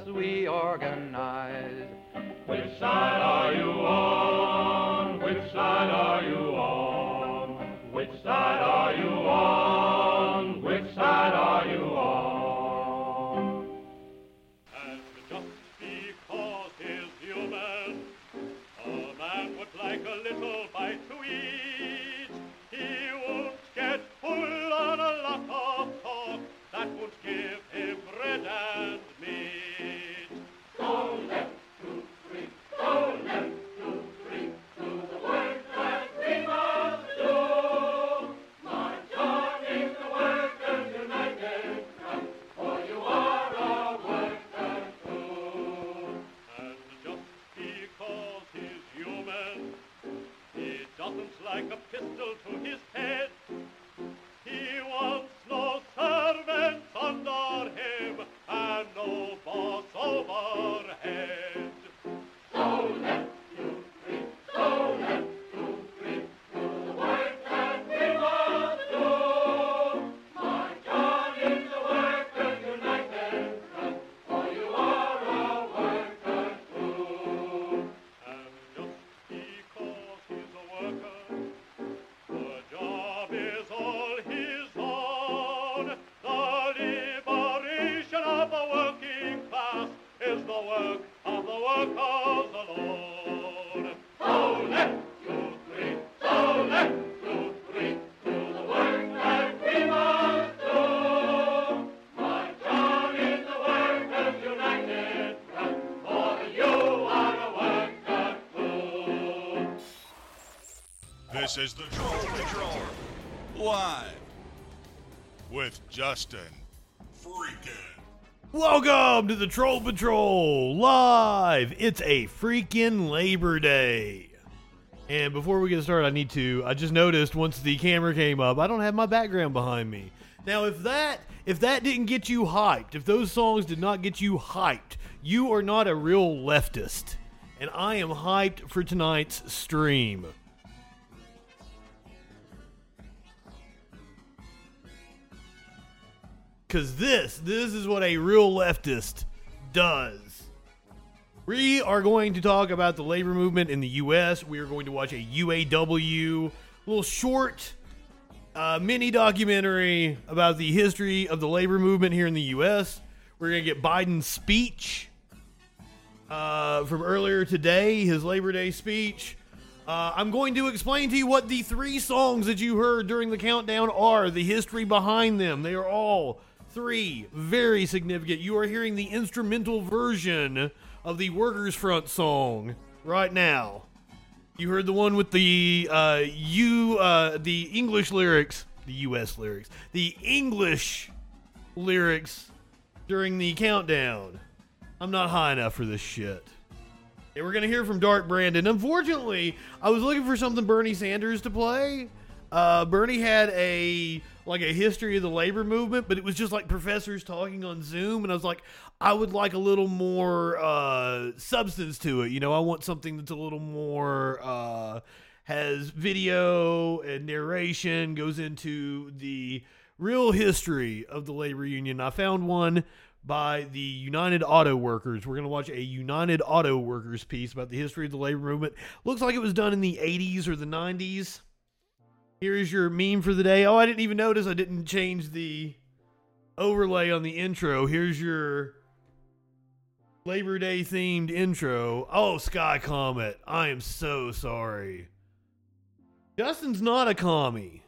unless doesn't like a pistol to his head. This is the Troll Patrol. Live. With Justin Freakin'. Welcome to the Troll Patrol live. It's a freaking Labor Day. And before we get started, I need to I just noticed once the camera came up, I don't have my background behind me. Now, if that if that didn't get you hyped, if those songs did not get you hyped, you are not a real leftist. And I am hyped for tonight's stream. Cause this, this is what a real leftist does. We are going to talk about the labor movement in the U.S. We are going to watch a UAW little short uh, mini documentary about the history of the labor movement here in the U.S. We're going to get Biden's speech uh, from earlier today, his Labor Day speech. Uh, I'm going to explain to you what the three songs that you heard during the countdown are, the history behind them. They are all three very significant. You are hearing the instrumental version of the Workers' Front song right now. You heard the one with the uh, you uh, the English lyrics, the U.S. lyrics, the English lyrics during the countdown. I'm not high enough for this shit. And we're gonna hear from Dark Brandon. Unfortunately, I was looking for something Bernie Sanders to play. Uh, Bernie had a like a history of the labor movement, but it was just like professors talking on Zoom, and I was like, I would like a little more uh, substance to it. You know, I want something that's a little more uh, has video and narration, goes into the real history of the labor union. I found one by the United Auto Workers. We're going to watch a United Auto Workers piece about the history of the labor movement. Looks like it was done in the 80s or the 90s. Here is your meme for the day. Oh, I didn't even notice I didn't change the overlay on the intro. Here's your Labor Day themed intro. Oh, Sky Comet. I am so sorry. Justin's not a commie.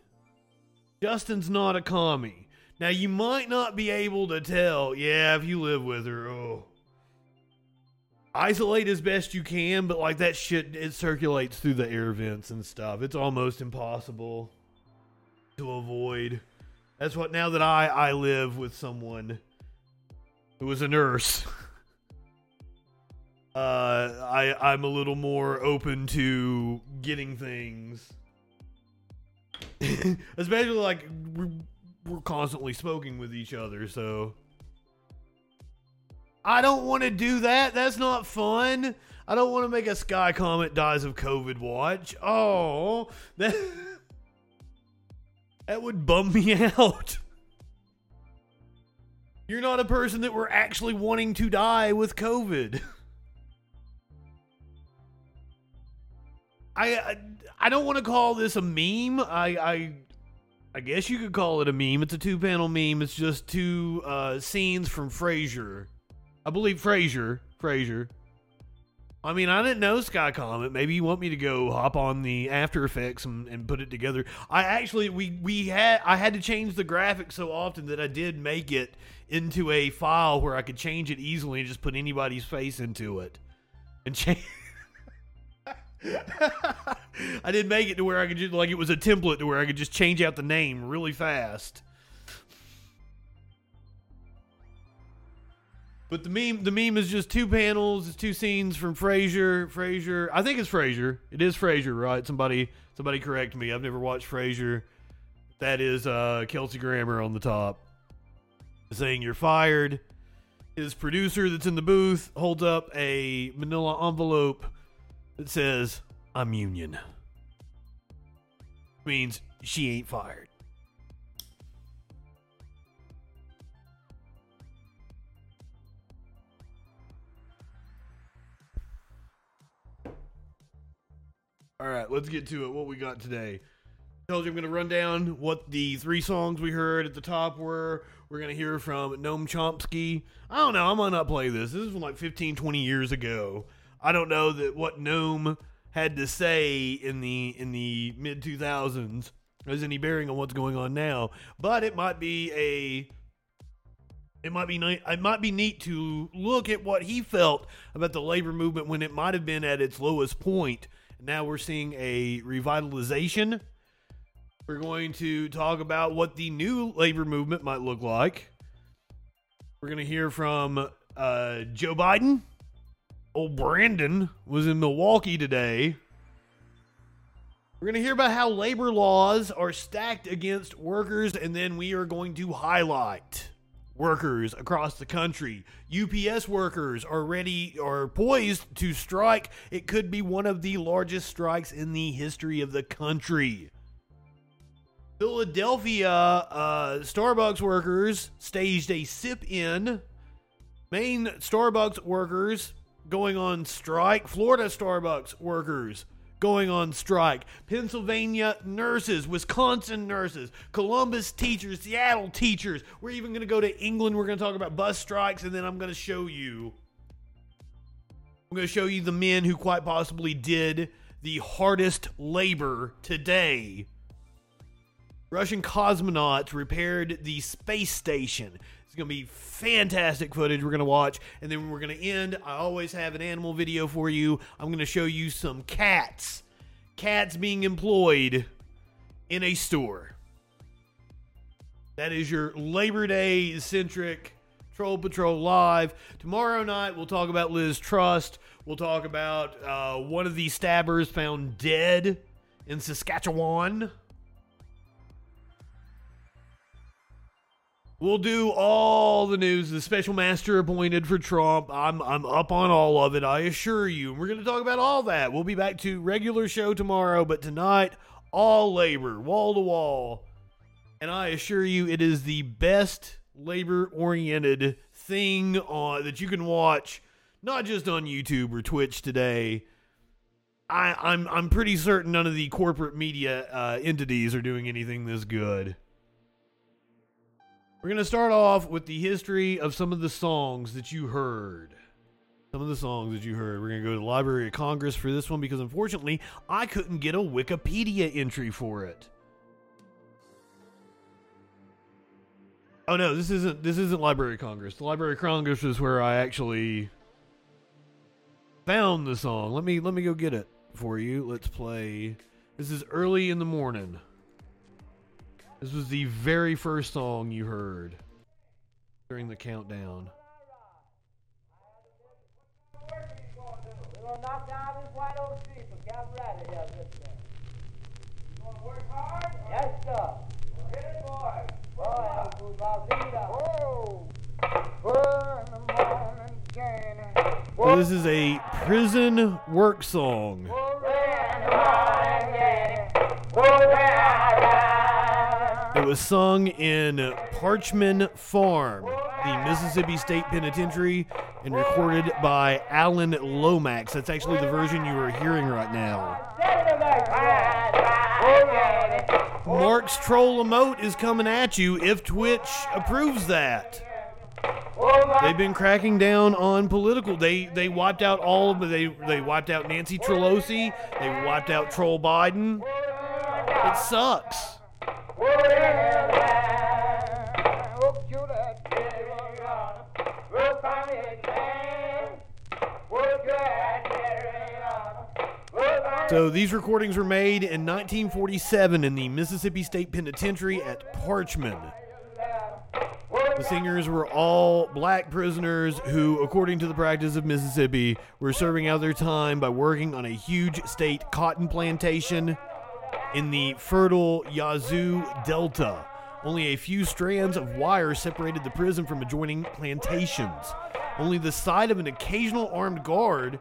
Justin's not a commie. Now, you might not be able to tell. Yeah, if you live with her, oh. Isolate as best you can, but like that shit, it circulates through the air vents and stuff. It's almost impossible to avoid. That's what, now that I, I live with someone who is a nurse. uh, I I'm a little more open to getting things, especially like we're, we're constantly smoking with each other. So I don't want to do that. That's not fun. I don't want to make a Sky Comet dies of COVID watch. Oh, that that would bum me out. You're not a person that we're actually wanting to die with COVID. I I, don't want to call this a meme. I I I guess you could call it a meme. It's a two panel meme. It's just two uh, scenes from Frasier. I believe Frasier. Frasier. I mean, I didn't know Sky Comet. Maybe you want me to go hop on the After Effects and, and put it together. I actually we we had I had to change the graphics so often that I did make it into a file where I could change it easily and just put anybody's face into it and change. I did make it to where I could just like it was a template to where I could just change out the name really fast. But the meme, the meme is just two panels, it's two scenes from Frasier. Frasier, I think it's Frasier. It is Frasier, right? Somebody, somebody correct me. I've never watched Frasier. That is uh, Kelsey Grammer on the top, saying you're fired. His producer that's in the booth holds up a Manila envelope that says I'm union. Means she ain't fired. All right, let's get to it. What we got today? Told you I'm going to run down what the three songs we heard at the top were. We're going to hear from Noam Chomsky. I don't know. I might not play this. This is from like 15, 20 years ago. I don't know that what Noam had to say in the in the mid 2000s has any bearing on what's going on now. But it might be a it might be nice, it might be neat to look at what he felt about the labor movement when it might have been at its lowest point. Now we're seeing a revitalization. We're going to talk about what the new labor movement might look like. We're going to hear from uh, Joe Biden. Old Brandon was in Milwaukee today. We're going to hear about how labor laws are stacked against workers, and then we are going to highlight workers across the country. UPS workers are ready or poised to strike. It could be one of the largest strikes in the history of the country. Philadelphia uh, Starbucks workers staged a sip in. Maine Starbucks workers going on strike. Florida Starbucks workers going on strike. Pennsylvania nurses, Wisconsin nurses, Columbus teachers, Seattle teachers. We're even going to go to England. We're going to talk about bus strikes, and then I'm going to show you. I'm going to show you the men who quite possibly did the hardest labor today. Russian cosmonauts repaired the space station. It's going to be fantastic footage we're going to watch. And then we're going to end. I always have an animal video for you. I'm going to show you some cats. Cats being employed in a store. That is your Labor Day centric Troll Patrol Live. Tomorrow night, we'll talk about Liz Truss. We'll talk about uh, one of the stabbers found dead in Saskatchewan. We'll do all the news. The special master appointed for Trump. I'm I'm up on all of it. I assure you. We're going to talk about all that. We'll be back to regular show tomorrow, but tonight all labor, wall to wall. And I assure you, it is the best labor oriented thing on that you can watch, not just on YouTube or Twitch today. I, I'm I'm pretty certain none of the corporate media uh, entities are doing anything this good. We're going to start off with the history of some of the songs that you heard. Some of the songs that you heard. We're going to go to the Library of Congress for this one because unfortunately, I couldn't get a Wikipedia entry for it. Oh no, this isn't this isn't Library of Congress. The Library of Congress is where I actually found the song. Let me let me go get it for you. Let's play. This is early in the morning. This was the very first song you heard during the countdown. We're gonna knock down this white oak tree for Cap Riley here this day. You gonna work hard? Yes, sir. Hit it, boy. Boy, I'm Whoa. Four in the morning, Janie. So this is a prison work song. It was sung in Parchman Farm, the Mississippi State Penitentiary, and recorded by Alan Lomax. That's actually the version you are hearing right now. Mark's Troll Emote is coming at you if Twitch approves that. They've been cracking down on political. They they wiped out all of they they wiped out Nancy Pelosi. They wiped out Troll Biden. It sucks. So these recordings were made in 1947 in the Mississippi State Penitentiary at Parchman. The singers were all black prisoners who, according to the practice of Mississippi, were serving out their time by working on a huge state cotton plantation in the fertile Yazoo Delta. Only a few strands of wire separated the prison from adjoining plantations. Only the sight of an occasional armed guard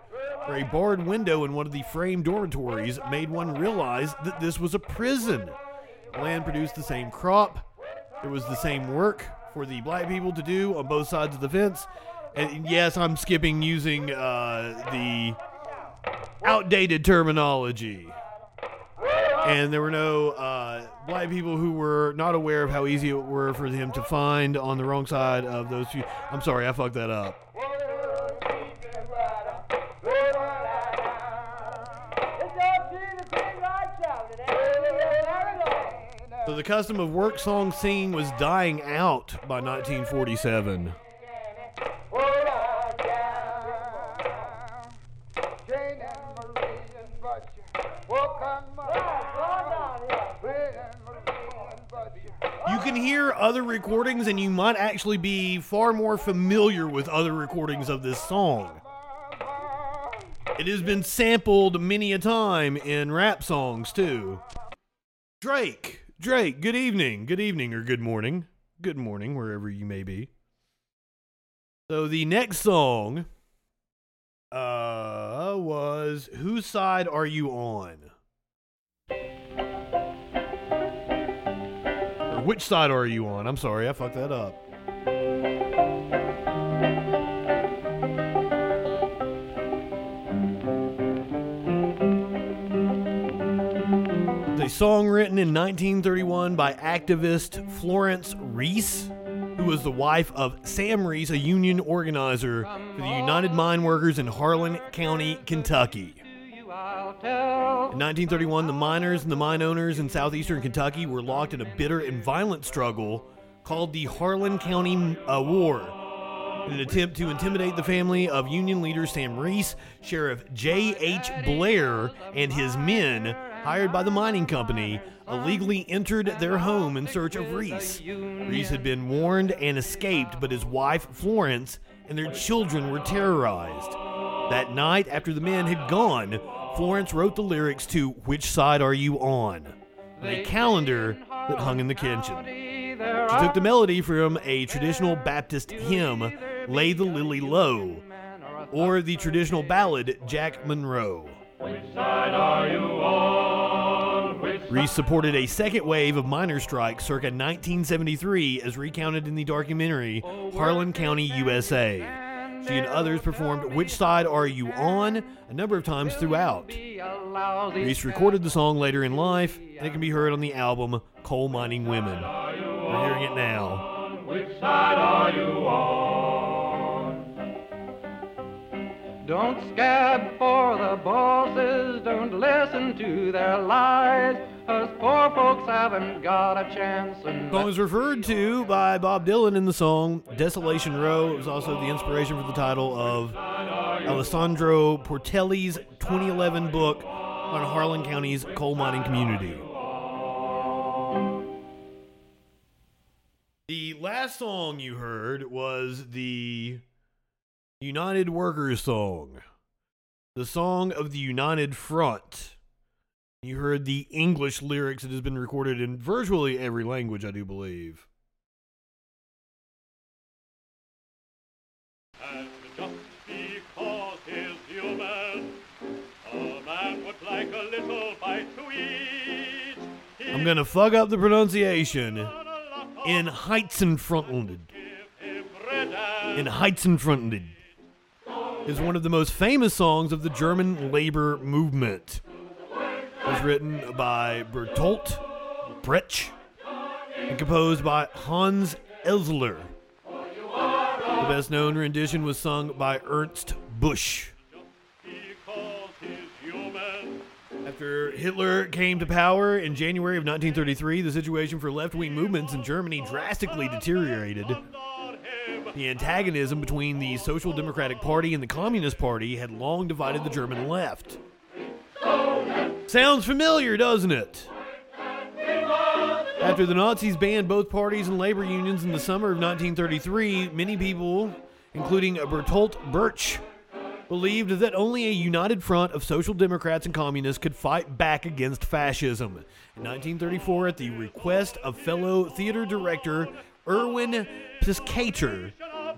or a barred window in one of the frame dormitories made one realize that this was a prison. The land produced the same crop, there was the same work for the black people to do on both sides of the fence. And yes, I'm skipping using uh, the outdated terminology. And there were no uh, black people who were not aware of how easy it were for him to find on the wrong side of those few. I'm sorry, I fucked that up. So the custom of work song singing was dying out by 1947. Can hear other recordings, and you might actually be far more familiar with other recordings of this song. It has been sampled many a time in rap songs, too. Drake. Drake, good evening. Good evening or good morning. Good morning, wherever you may be. So the next song uh was Whose Side Are You On? Which side are you on? I'm sorry, I fucked that up. a song written in 1931 by activist Florence Reese, who was the wife of Sam Reese, a union organizer for the United Mine Workers in Harlan County, Kentucky. In 1931, the miners and the mine owners in southeastern Kentucky were locked in a bitter and violent struggle called the Harlan County uh, War. In an attempt to intimidate the family of Union leader Sam Reese, Sheriff J.H. Blair and his men hired by the mining company, illegally entered their home in search of Reese. Reese had been warned and escaped, but his wife, Florence, and their children were terrorized. That night, after the men had gone, Florence wrote the lyrics to Which Side Are You On? on a calendar that hung in the kitchen. She took the melody from a traditional Baptist hymn, Lay the Lily Low, or the traditional ballad, Jack Monroe. Side are you on? Reese supported a second wave of miner strikes circa 1973, as recounted in the documentary Harlan County, USA. She and others performed Which Side Are You On a number of times throughout. Reese recorded the song later in life, and it can be heard on the album Coal Mining Women. We're hearing it now. which side are you on? Don't scab for the bosses, don't listen to their lies. Us poor folks haven't got a chance. And song referred to by Bob Dylan in the song Desolation Row. It was also the inspiration for the title of Alessandro Portelli's 2011 book on Harlan County's coal mining community. The last song you heard was the United Workers song, the song of the United Front. You heard the English lyrics. It has been recorded in virtually every language, I do believe. And just because he's human, a man would like a little bite to eat. I'm gonna fuck up the pronunciation In in Heizenfrontland. him bread and In Heizenfrontland is one of the most famous songs of the German labor movement. Was written by Bertolt Brecht and composed by Hanns Eisler. The best known rendition was sung by Ernst Busch. After Hitler came to power in January of 1933, the situation for left wing movements in Germany drastically deteriorated. The antagonism between the Social Democratic Party and the Communist Party had long divided the German left. Sounds familiar, doesn't it? After the Nazis banned both parties and labor unions in the summer of 1933, many people, including Bertolt Brecht, believed that only a united front of social democrats and communists could fight back against fascism. In 1934, at the request of fellow theater director Erwin Piscator,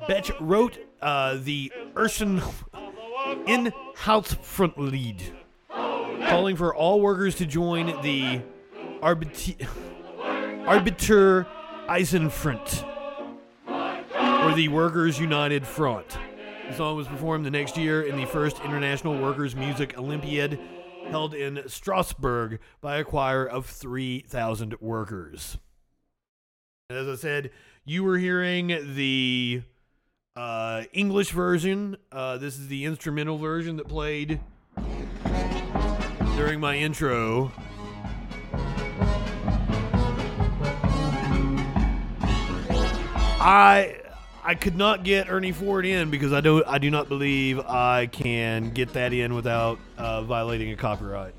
Brecht wrote uh, the Ursen in Hausfrontlied, calling for all workers to join the Arbit- Arbiter Eisenfront, or the Workers United Front. The song was performed the next year in the first International Workers Music Olympiad held in Strasbourg by a choir of 3,000 workers. As I said, you were hearing the uh, English version. Uh, this is the instrumental version that played during my intro. I I could not get Ernie Ford in because I don't I do not believe I can get that in without uh, violating a copyright.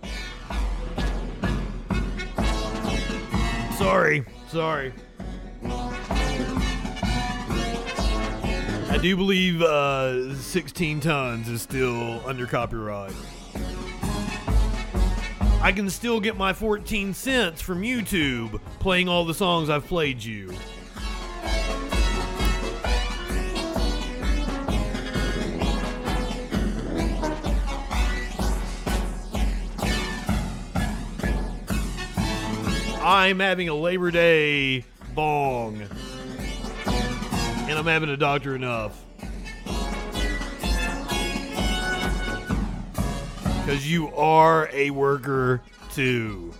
Sorry, sorry. I do believe uh, 16 tons is still under copyright. I can still get my 14 cents from YouTube playing all the songs I've played you. I'm having a Labor Day bong. And I'm having a doctor enough. Because you are a worker too.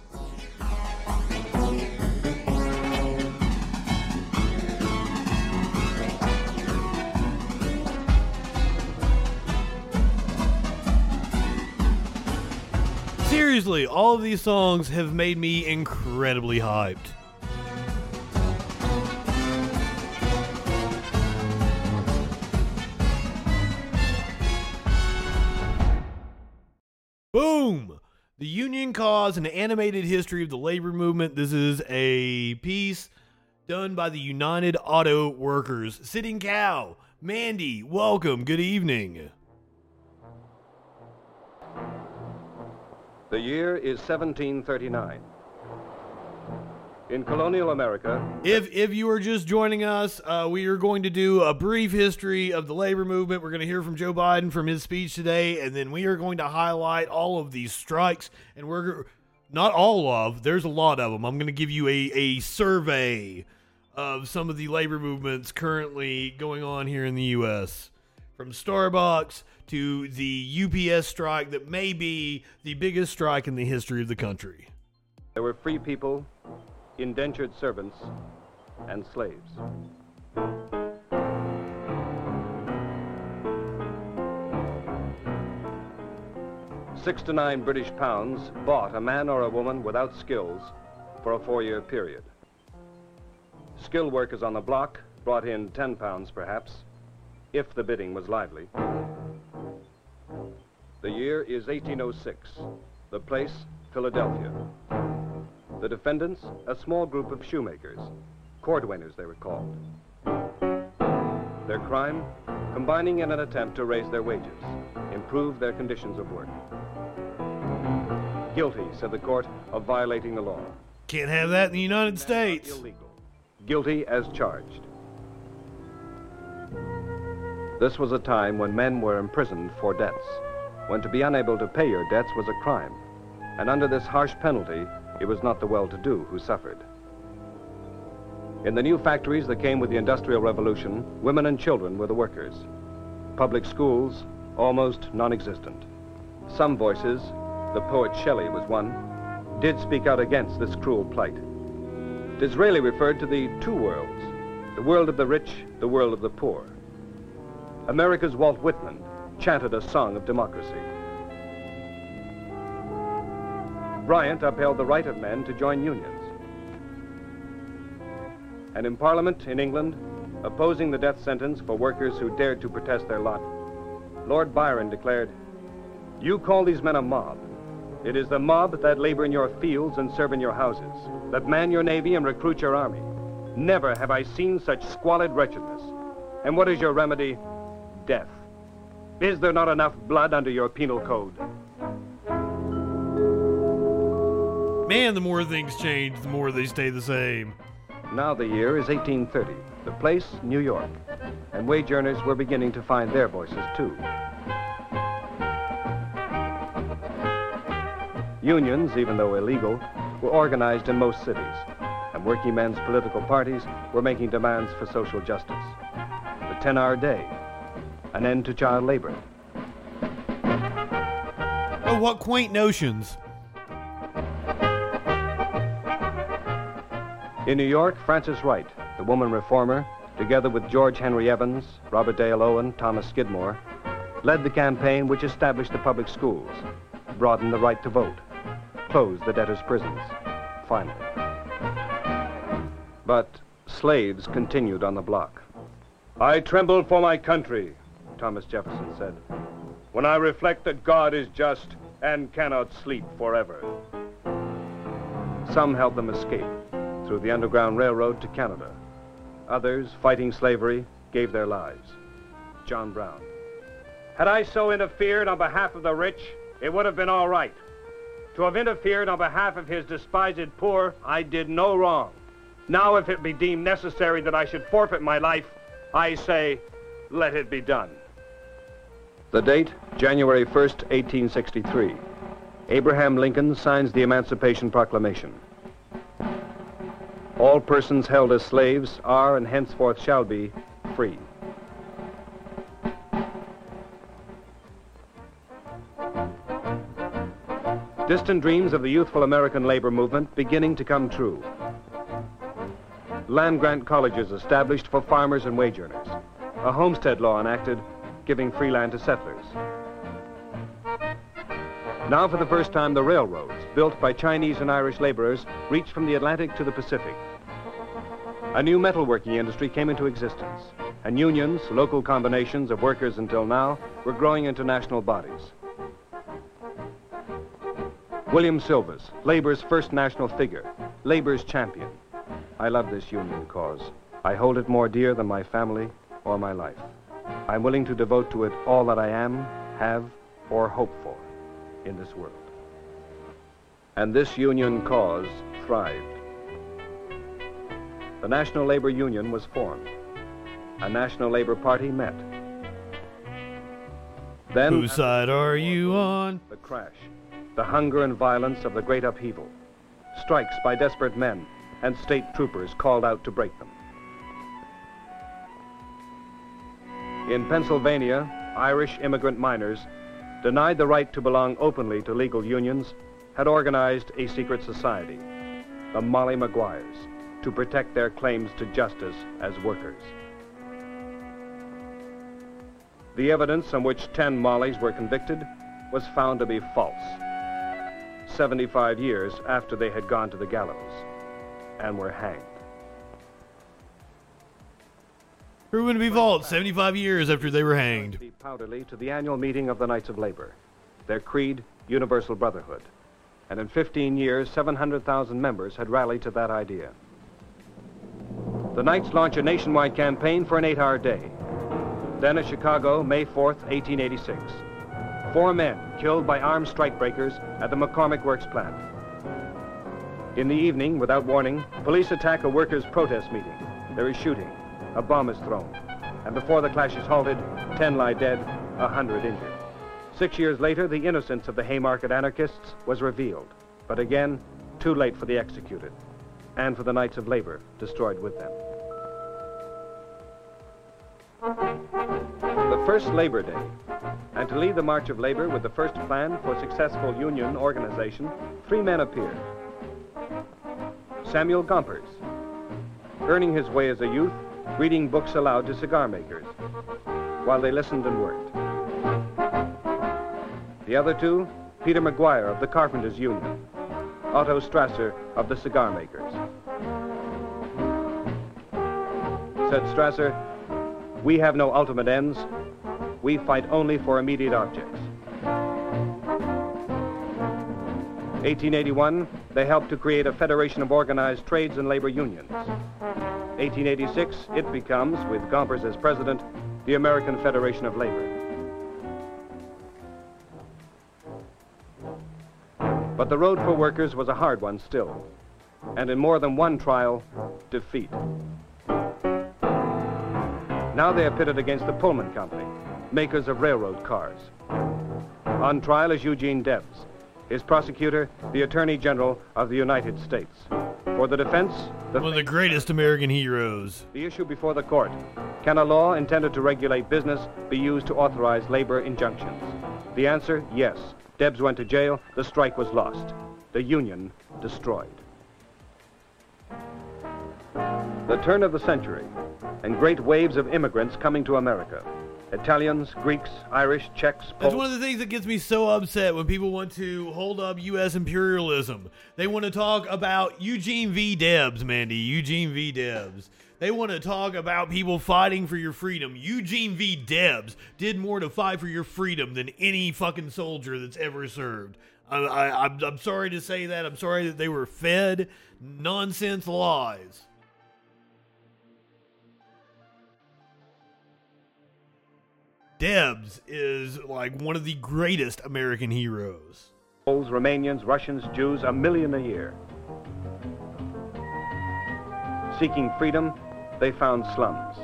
Seriously, all of these songs have made me incredibly hyped. Boom! The Union Cause and Animated History of the Labor Movement. This is a piece done by the United Auto Workers. Sitting Cow, Mandy, welcome. Good evening. The year is 1739. In colonial America, If if you are just joining us, uh, we are going to do a brief history of the labor movement. We're going to hear from Joe Biden from his speech today, and then we are going to highlight all of these strikes. And we're not all of. There's a lot of them. I'm going to give you a a survey of some of the labor movements currently going on here in the U.S. From Starbucks to the UPS strike that may be the biggest strike in the history of the country. there were free people, indentured servants, and slaves. Six to nine British pounds bought a man or a woman without skills for a four-year period. Skilled workers on the block brought in 10 pounds perhaps, if the bidding was lively. The year is 1806. The place, Philadelphia. The defendants, a small group of shoemakers, cordwainers they were called. Their crime, combining in an attempt to raise their wages, improve their conditions of work. Guilty, said the court, of violating the law. Can't have that in the United States. Illegal. Guilty as charged. This was a time when men were imprisoned for debts, when to be unable to pay your debts was a crime. And under this harsh penalty, it was not the well-to-do who suffered. In the new factories that came with the Industrial Revolution, women and children were the workers. Public schools, almost non-existent. Some voices, the poet Shelley was one, did speak out against this cruel plight. Disraeli referred to the two worlds, the world of the rich, the world of the poor. America's Walt Whitman chanted a song of democracy. Bryant upheld the right of men to join unions. And in Parliament in England, opposing the death sentence for workers who dared to protest their lot, Lord Byron declared, You call these men a mob. It is the mob that labor in your fields and serve in your houses, that man your navy and recruit your army. Never have I seen such squalid wretchedness. And what is your remedy? Death. Is there not enough blood under your penal code? Man, the more things change, the more they stay the same. Now the year is 1830. The place, New York. And wage earners were beginning to find their voices too. Unions, even though illegal, were organized in most cities, and working men's political parties were making demands for social justice. The 10-hour day, an end to child labor, Oh, what quaint notions. In New York, Frances Wright, the woman reformer, together with George Henry Evans, Robert Dale Owen, Thomas Skidmore, led the campaign which established the public schools, broadened the right to vote, closed the debtors' prisons, finally. But slaves continued on the block. I tremble for my country, Thomas Jefferson said, when I reflect that God is just and cannot sleep forever. Some helped them escape through the Underground Railroad to Canada. Others, fighting slavery, gave their lives. John Brown. Had I so interfered on behalf of the rich, it would have been all right. To have interfered on behalf of his despised poor, I did no wrong. Now, if it be deemed necessary that I should forfeit my life, I say, let it be done. The date, January 1st, 1863. Abraham Lincoln signs the Emancipation Proclamation. All persons held as slaves are and henceforth shall be free. Distant dreams of the youthful American labor movement beginning to come true. Land grant colleges established for farmers and wage earners. A homestead law enacted giving free land to settlers. Now, for the first time, the railroads, built by Chinese and Irish laborers, reached from the Atlantic to the Pacific. A new metalworking industry came into existence, and unions, local combinations of workers until now, were growing into national bodies. William Sylvis, labor's first national figure, labor's champion. I love this union cause. I hold it more dear than my family or my life. I'm willing to devote to it all that I am, have, or hope for in this world. And this union cause thrived. the National Labor Union was formed. A National Labor Party met. Then, Whose side are you on? the crash, the hunger and violence of the great upheaval, strikes by desperate men, and state troopers called out to break them. In Pennsylvania, Irish immigrant miners, denied the right to belong openly to legal unions, had organized a secret society, the Molly Maguires, to protect their claims to justice as workers. The evidence on which 10 Mollies were convicted was found to be false. 75 years after they had gone to the gallows and were hanged. To be false 75 years after they were hanged. Powderly to the annual meeting of the Knights of Labor. Their creed, universal brotherhood. And in 15 years, 700,000 members had rallied to that idea. The Knights launch a nationwide campaign for an eight-hour day. Then at Chicago, May 4th, 1886. Four men killed by armed strikebreakers at the McCormick Works plant. In the evening, without warning, police attack a workers' protest meeting. There is shooting. A bomb is thrown. And before the clash is halted, 10 lie dead, a 100 injured. Six years later, the innocence of the Haymarket anarchists was revealed. But again, too late for the executed. And for the Knights of Labor, destroyed with them. The first Labor Day. And to lead the March of Labor with the first plan for successful union organization, three men appeared. Samuel Gompers, earning his way as a youth, reading books aloud to cigar makers while they listened and worked. The other two, Peter McGuire of the Carpenters Union, Otto Strasser of the cigar makers. Said Strasser, we have no ultimate ends. We fight only for immediate objects. 1881, they helped to create a federation of organized trades and labor unions. 1886, it becomes, with Gompers as president, the American Federation of Labor. But the road for workers was a hard one still, and in more than one trial, defeat. Now they are pitted against the Pullman Company, makers of railroad cars. On trial is Eugene Debs, his prosecutor, the Attorney General of the United States. For the defense, the, One of the greatest American heroes. the issue before the court can a law intended to regulate business be used to authorize labor injunctions? The answer yes. Debs went to jail, the strike was lost, the union destroyed. The turn of the century, and great waves of immigrants coming to America. Italians, Greeks, Irish, Czechs, That's one of the things that gets me so upset when people want to hold up U.S. imperialism. They want to talk about Eugene V. Debs, Mandy. Eugene V. Debs. They want to talk about people fighting for your freedom. Eugene V. Debs did more to fight for your freedom than any fucking soldier that's ever served. I, I, I'm, I'm sorry to say that. I'm sorry that they were fed nonsense lies. Debs is like one of the greatest American heroes. Poles, Romanians, Russians, Jews, a million a year. Seeking freedom, they found slums.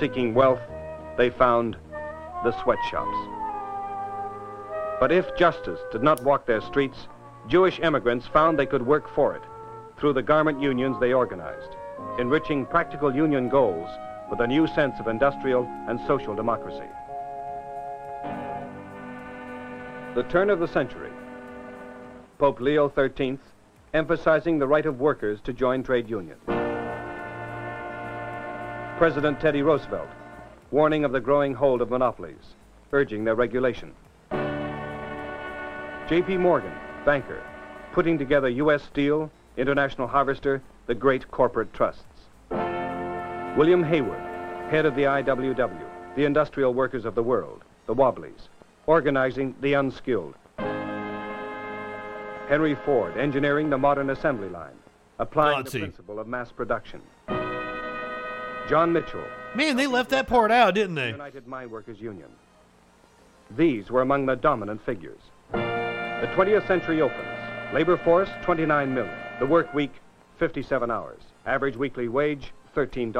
Seeking wealth, they found the sweatshops. But if justice did not walk their streets, Jewish immigrants found they could work for it through the garment unions they organized, enriching practical union goals with a new sense of industrial and social democracy. The turn of the century. Pope Leo XIII emphasizing the right of workers to join trade unions. President Teddy Roosevelt warning of the growing hold of monopolies, urging their regulation. J.P. Morgan, banker, putting together U.S. Steel, International Harvester, the great corporate trusts. William Haywood, head of the IWW, the industrial workers of the world, the Wobblies, organizing the unskilled. Henry Ford, engineering the modern assembly line, applying Nazi. the principle of mass production. John Mitchell, Man, they left that part out, didn't they? United Mine Workers Union. These were among the dominant figures. The 20th century opens. Labor force, 29 million. The work week, 57 hours. Average weekly wage, $13.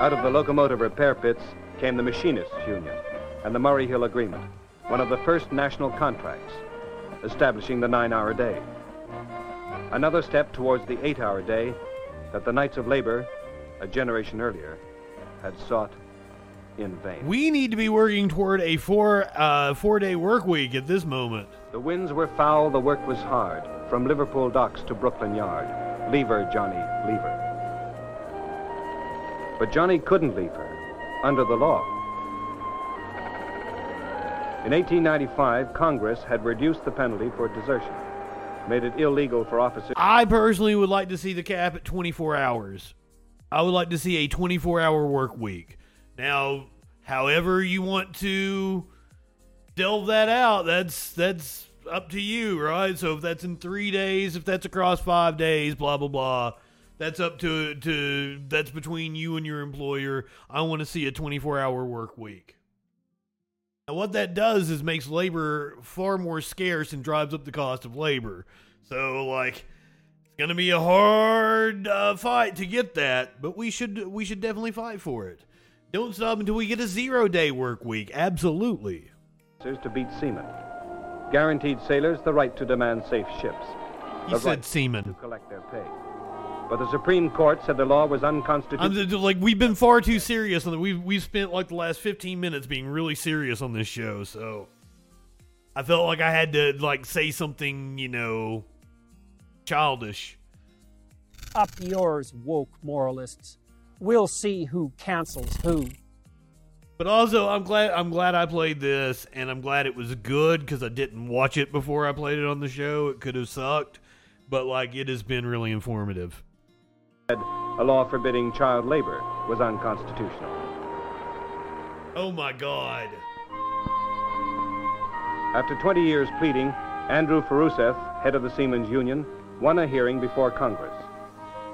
Out of the locomotive repair pits came the Machinists Union and the Murray Hill Agreement, one of the first national contracts, establishing the nine-hour day. Another step towards the eight-hour day that the Knights of Labor, a generation earlier, had sought in vain. We need to be working toward a four uh, four day work week at this moment. The winds were foul, the work was hard, from Liverpool docks to Brooklyn Yard. Leave her, Johnny, leave her. But Johnny couldn't leave her, under the law. In 1895, Congress had reduced the penalty for desertion, made it illegal for officers. I personally would like to see the cap at 24 hours. I would like to see a 24 hour work week. Now, however you want to delve that out, that's that's up to you, right? So if that's in three days, if that's across five days, blah blah blah. That's up to to that's between you and your employer. I want to see a 24 hour work week. And what that does is makes labor far more scarce and drives up the cost of labor. So like it's gonna be a hard uh, fight to get that, but we should we should definitely fight for it. Don't stop until we get a zero day work week. Absolutely. to beat seamen. Guaranteed sailors the right to demand safe ships. He the said right seamen. to collect their pay. But the Supreme Court said the law was unconstitutional. I'm like we've been far too serious on it. We've we've spent like the last 15 minutes being really serious on this show, so I felt like I had to like say something, you know, childish. Up yours, woke moralists. We'll see who cancels who. But also, I'm glad I'm glad I played this, and I'm glad it was good because I didn't watch it before I played it on the show. It could have sucked, but like it has been really informative. A law forbidding child labor was unconstitutional. Oh my god! After 20 years pleading, Andrew Furuseth, head of the Seamen's Union, won a hearing before Congress.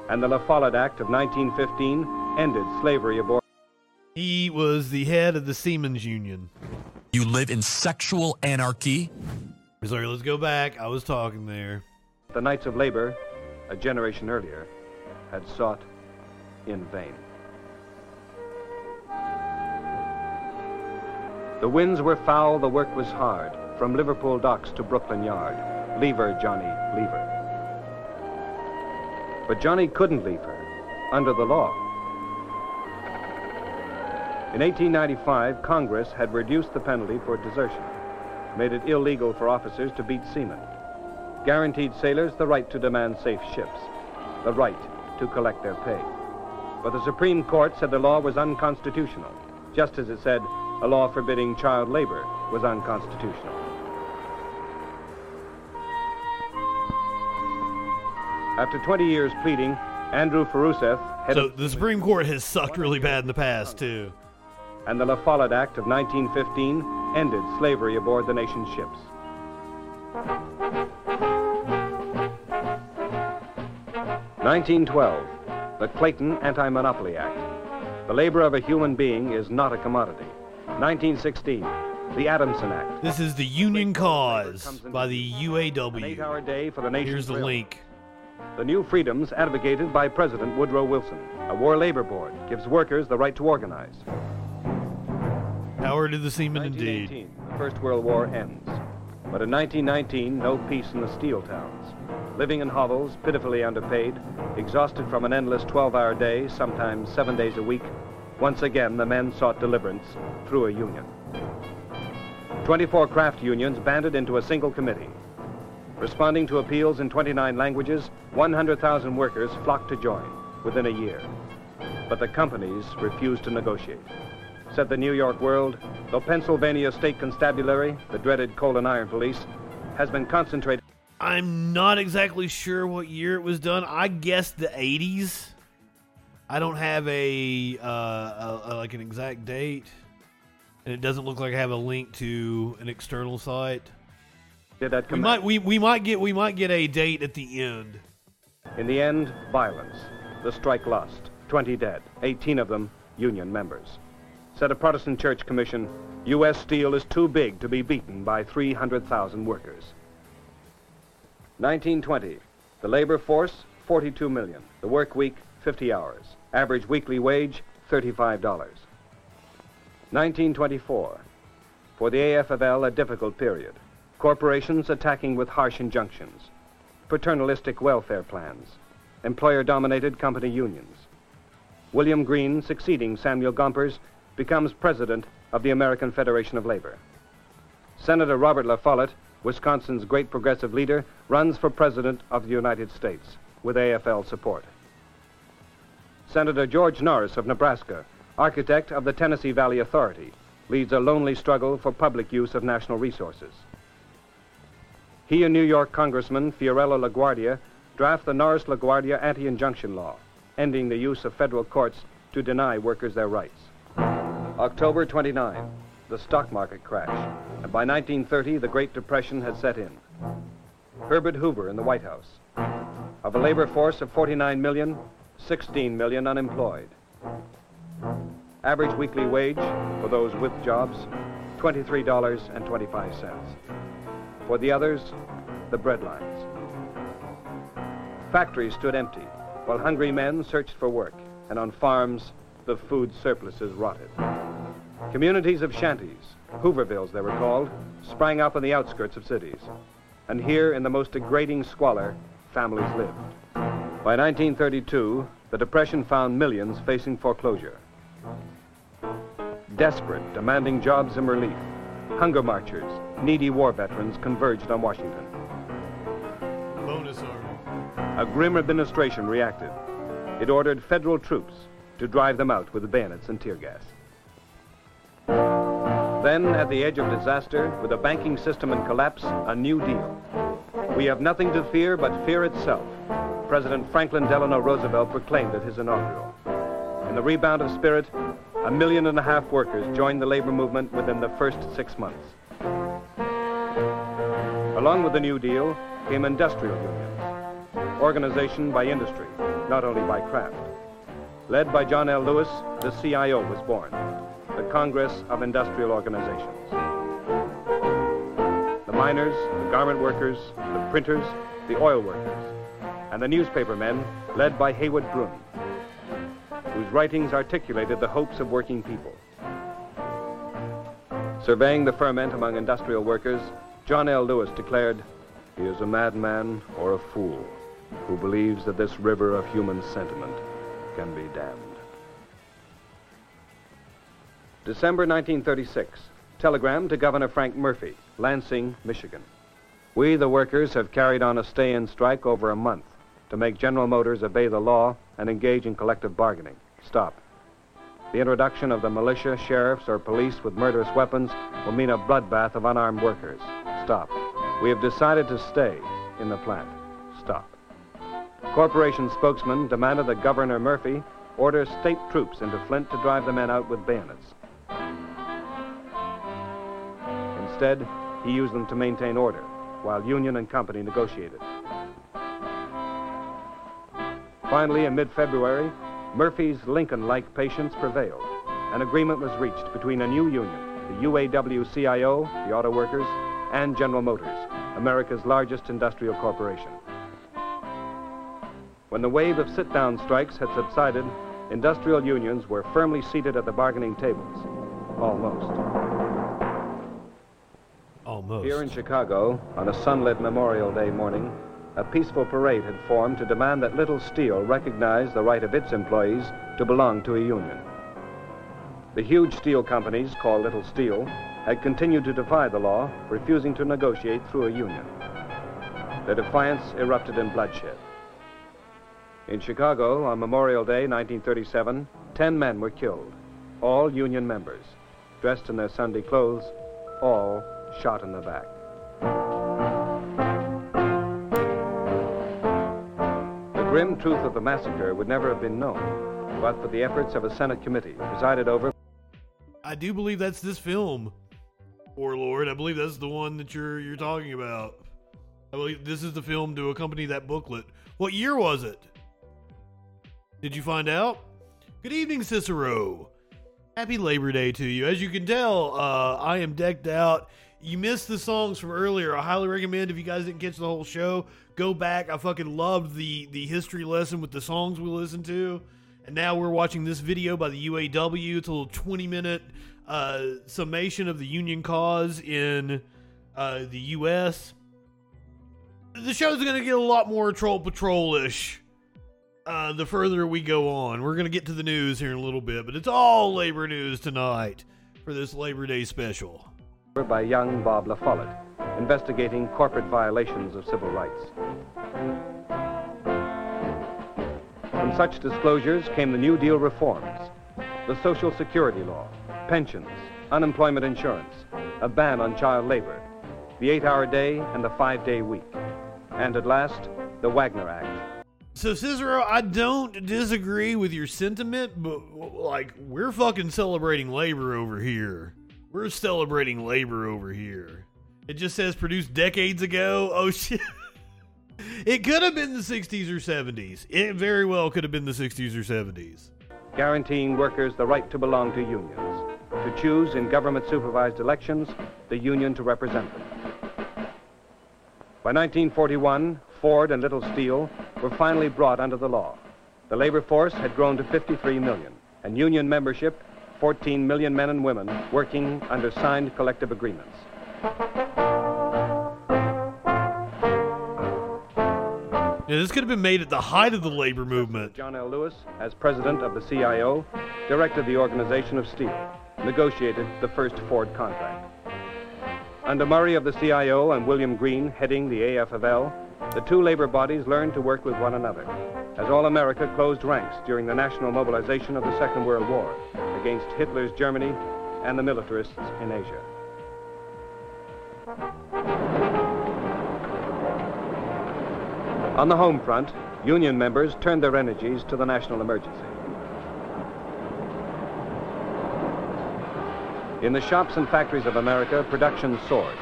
And the La Follette Act of 1915 ended slavery aboard. He was the head of the Seamen's Union. You live in sexual anarchy? Sorry, let's go back. I was talking there. The Knights of Labor, a generation earlier, had sought in vain. The winds were foul, the work was hard, from Liverpool docks to Brooklyn Yard. Leave her, Johnny, leave her. But Johnny couldn't leave her, under the law. In 1895, Congress had reduced the penalty for desertion, made it illegal for officers to beat seamen, guaranteed sailors the right to demand safe ships, the right to collect their pay. But the Supreme Court said the law was unconstitutional, just as it said a law forbidding child labor was unconstitutional. After 20 years pleading, Andrew Furuseth, So the Supreme Court has sucked really bad in the past too. and the La Follette Act of 1915 ended slavery aboard the nation's ships. Nineteen twelve, the Clayton Anti-Monopoly Act. The labor of a human being is not a commodity. 1916, the Adamson Act. This is the Union Cause by the UAW. eight-hour day for the nation's Here's the link. The new freedoms advocated by President Woodrow Wilson. A war labor board gives workers the right to organize. Power to the seamen indeed. 1918, the First World War ends. But in 1919, no peace in the steel towns. Living in hovels, pitifully underpaid, exhausted from an endless 12-hour day, sometimes seven days a week, once again the men sought deliverance through a union. 24 craft unions banded into a single committee. Responding to appeals in 29 languages, 100,000 workers flocked to join within a year. But the companies refused to negotiate. Said the New York World, the Pennsylvania State Constabulary, the dreaded coal and iron police, has been concentrated. I'm not exactly sure what year it was done. I guess the 80s. I don't have a, uh, a, a like an exact date, and it doesn't look like I have a link to an external site. Did that We command. might we, we might get we might get a date at the end. In the end, violence. The strike lost. 20 dead, 18 of them union members. Said a Protestant church commission, U.S. steel is too big to be beaten by 300,000 workers. 1920, the labor force, 42 million. The work week, 50 hours. Average weekly wage, $35. 1924, for the AFFL, a difficult period. Corporations attacking with harsh injunctions, paternalistic welfare plans, employer dominated company unions. William Green, succeeding Samuel Gompers, becomes president of the American Federation of Labor. Senator Robert La Follette, Wisconsin's great progressive leader, runs for president of the United States with AFL support. Senator George Norris of Nebraska, architect of the Tennessee Valley Authority, leads a lonely struggle for public use of national resources. He and New York Congressman Fiorello LaGuardia draft the Norris LaGuardia anti injunction law, ending the use of federal courts to deny workers their rights. October 29, the stock market crash, and by 1930, the Great Depression had set in. Herbert Hoover in the White House. Of a labor force of 49 million, 16 million unemployed. Average weekly wage for those with jobs, $23.25. For the others, the breadlines. Factories stood empty while hungry men searched for work, and on farms, the food surpluses rotted. Communities of shanties, Hoovervilles they were called, sprang up on the outskirts of cities. And here, in the most degrading squalor, families lived. By 1932, the Depression found millions facing foreclosure. Desperate, demanding jobs and relief, hunger marchers, needy war veterans converged on Washington. A grim administration reacted. It ordered federal troops to drive them out with bayonets and tear gas. Then, at the edge of disaster, with a banking system in collapse, a new deal. We have nothing to fear but fear itself. President Franklin Delano Roosevelt proclaimed at his inaugural. In the rebound of spirit, a million and a half workers joined the labor movement within the first six months. Along with the New Deal came industrial unions, organization by industry, not only by craft. Led by John L. Lewis, the CIO was born, the Congress of Industrial Organizations. The miners, the garment workers, the printers, the oil workers, and the newspaper men led by Heywood Broun, whose writings articulated the hopes of working people. Surveying the ferment among industrial workers, John L. Lewis declared, He is a madman or a fool who believes that this river of human sentiment can be dammed. December 1936, telegram to Governor Frank Murphy, Lansing, Michigan. We, the workers, have carried on a stay in strike over a month to make General Motors obey the law and engage in collective bargaining. Stop. The introduction of the militia, sheriffs, or police with murderous weapons will mean a bloodbath of unarmed workers. Stop. We have decided to stay in the plant. Stop. Corporation spokesman demanded that Governor Murphy order state troops into Flint to drive the men out with bayonets. Instead, he used them to maintain order while union and company negotiated. Finally, in mid-February, Murphy's Lincoln-like patience prevailed. An agreement was reached between a new union, the UAW-CIO, the auto workers, and General Motors, America's largest industrial corporation. When the wave of sit-down strikes had subsided, industrial unions were firmly seated at the bargaining tables. Almost. Almost. Here in Chicago, on a sunlit Memorial Day morning, a peaceful parade had formed to demand that Little Steel recognize the right of its employees to belong to a union. The huge steel companies, called Little Steel, had continued to defy the law, refusing to negotiate through a union. Their defiance erupted in bloodshed. In Chicago, on Memorial Day, 1937, 10 men were killed, all union members, dressed in their Sunday clothes, all shot in the back. The grim truth of the massacre would never have been known, but for the efforts of a Senate committee presided over I do believe that's this film, Warlord. I believe that's the one that you're you're talking about. I believe this is the film to accompany that booklet. What year was it? Did you find out? Good evening, Cicero. Happy Labor Day to you. As you can tell, uh, I am decked out you missed the songs from earlier. I highly recommend if you guys didn't catch the whole show, go back. I fucking loved the the history lesson with the songs we listened to. And now we're watching this video by the UAW. It's a little 20 minute uh, summation of the union cause in uh, the U.S. The show's going to get a lot more Troll Patrol ish uh, the further we go on. We're going to get to the news here in a little bit, but it's all labor news tonight for this Labor Day special. By young Bob LaFollette, investigating corporate violations of civil rights. From such disclosures came the New Deal reforms, the Social Security law, pensions, unemployment insurance, a ban on child labor, the eight hour day and the five day week, and at last, the Wagner Act. So, Cicero, I don't disagree with your sentiment, but like, we're fucking celebrating labor over here. We're celebrating labor over here. It just says produced decades ago. Oh, shit. It could have been the 60s or 70s. It very well could have been the 60s or 70s. Guaranteeing workers the right to belong to unions, to choose in government supervised elections the union to represent them. By 1941, Ford and Little Steel were finally brought under the law. The labor force had grown to 53 million, and union membership, 14 million men and women working under signed collective agreements. Yeah, this could have been made at the height of the labor movement. John L. Lewis, as president of the CIO, directed the organization of steel, negotiated the first Ford contract. Under Murray of the CIO and William Green heading the AFL, the two labor bodies learned to work with one another as all America closed ranks during the national mobilization of the Second World War against Hitler's Germany and the militarists in Asia. On the home front, Union members turned their energies to the national emergency. In the shops and factories of America, production soared.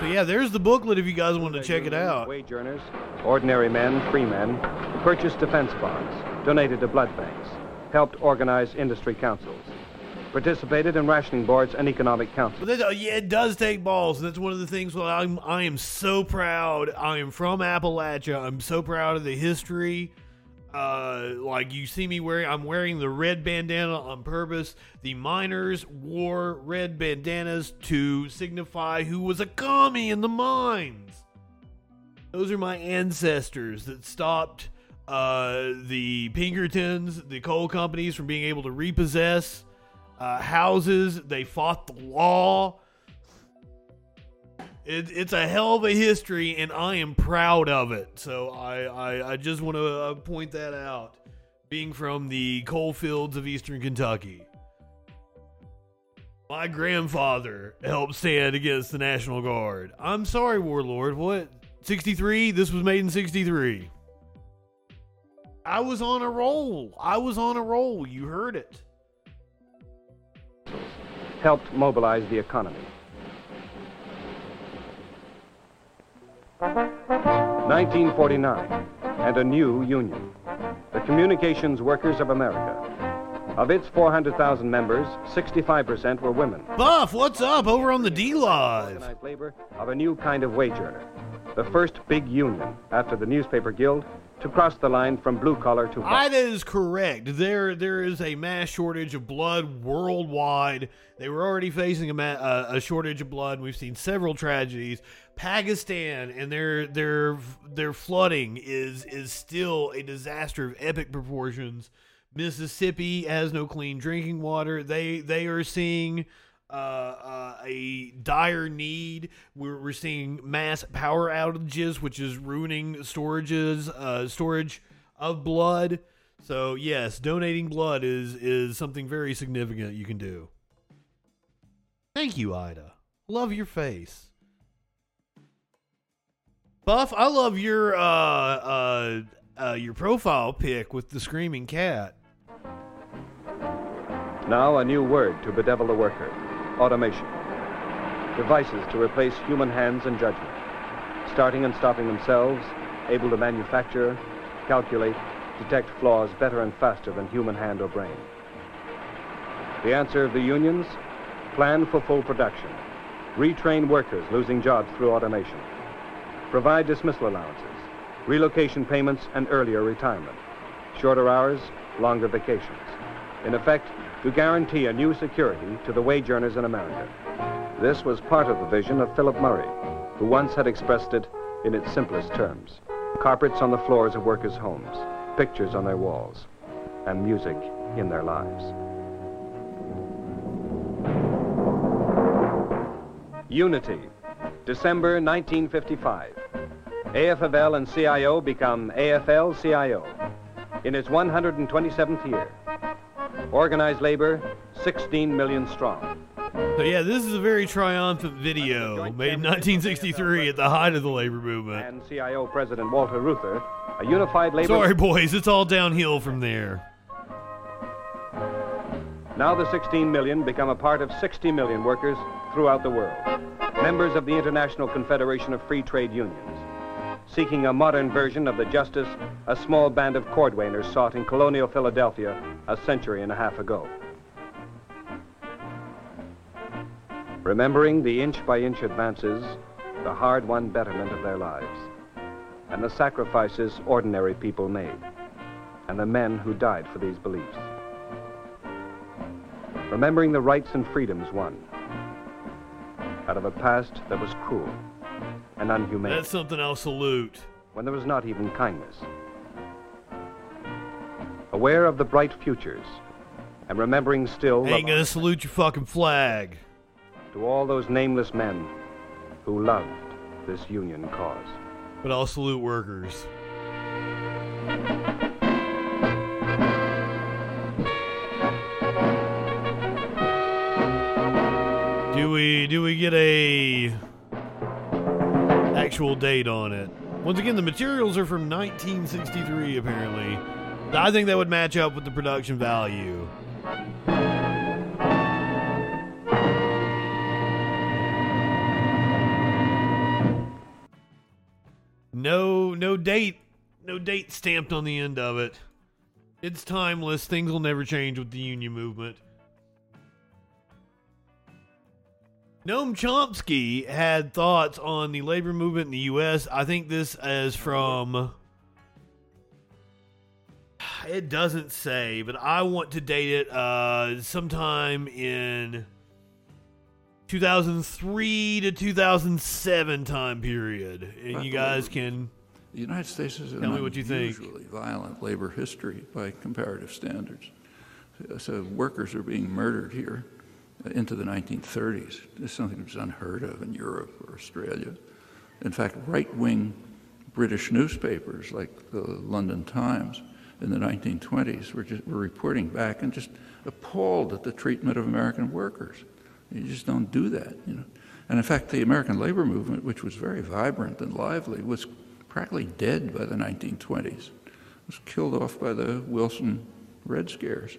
So yeah, there's the booklet if you guys want to check it out. Wage earners, ordinary men, free men, purchased defense bonds, donated to blood banks, helped organize industry councils, participated in rationing boards and economic councils. Uh, yeah, it does take balls. And that's one of the things Well, I'm, I am so proud. I am from Appalachia. I'm so proud of the history. Uh, like you see me wearing, I'm wearing the red bandana on purpose. The miners wore red bandanas to signify who was a commie in the mines. Those are my ancestors that stopped uh, the Pinkertons, the coal companies, from being able to repossess uh, houses. They fought the law. It, it's a hell of a history, and I am proud of it. So I, I, I just want to uh, point that out. Being from the coal fields of eastern Kentucky. My grandfather helped stand against the National Guard. I'm sorry, Warlord. What? 63? This was made in 63. I was on a roll. I was on a roll. You heard it. helped mobilize the economy. 1949, and a new union, the Communications Workers of America. Of its 400,000 members, 65% were women. Buff, what's up over on the D Live? Labor of a new kind of wage earner, the first big union after the newspaper guild to cross the line from blue collar to white. Ida is correct. There, there is a mass shortage of blood worldwide. They were already facing a, ma- a shortage of blood. We've seen several tragedies. Pakistan and their their their flooding is is still a disaster of epic proportions. Mississippi has no clean drinking water. They they are seeing uh, uh, a dire need. We're, we're seeing mass power outages, which is ruining storages uh, storage of blood. So yes, donating blood is is something very significant you can do. Thank you, Ida. Love your face. Buff, I love your uh uh uh your profile pic with the screaming cat. Now a new word to bedevil the worker automation. Devices to replace human hands and judgment. Starting and stopping themselves, able to manufacture, calculate, detect flaws better and faster than human hand or brain. The answer of the unions? Plan for full production, retrain workers losing jobs through automation, provide dismissal allowances, relocation payments, and earlier retirement, shorter hours, longer vacations. In effect, to guarantee a new security to the wage earners in America. This was part of the vision of Philip Murray, who once had expressed it in its simplest terms. Carpets on the floors of workers' homes, pictures on their walls, and music in their lives. Unity, December 1955. AFL and CIO become AFL CIO in its 127th year. Organized labor, 16 million strong. So yeah, this is a very triumphant video made in 1963 at the height of the labor movement. And CIO President Walter Reuther, a unified labor. Sorry, boys, it's all downhill from there. Now the 16 million become a part of 60 million workers throughout the world, members of the International Confederation of Free Trade Unions, seeking a modern version of the justice a small band of cordwainers sought in colonial Philadelphia a century and a half ago. Remembering the inch-by-inch advances, the hard-won betterment of their lives, and the sacrifices ordinary people made, and the men who died for these beliefs. Remembering the rights and freedoms won out of a past that was cruel and unhumane. That's something I'll salute. When there was not even kindness. Aware of the bright futures and remembering still Ain't gonna salute your fucking flag. to all those nameless men who loved this Union cause. But I'll salute workers. Do we do we get a actual date on it? Once again, the materials are from 1963 apparently. I think that would match up with the production value. No, no date, no date stamped on the end of it. It's timeless. Things will never change with the union movement. Noam Chomsky had thoughts on the labor movement in the U.S. I think this is from. It doesn't say, but I want to date it uh, sometime in 2003 to 2007 time period, and you guys can The United States has an Tell me what you think. unusually violent labor history by comparative standards. So workers are being murdered here into the 1930s. This is something that was unheard of in Europe or Australia. In fact, right-wing British newspapers like the London Times in the 1920s were, just, were reporting back and just appalled at the treatment of American workers. You just don't do that, you know. And in fact, the American labor movement, which was very vibrant and lively, was practically dead by the 1920s. It was killed off by the Wilson Red Scares.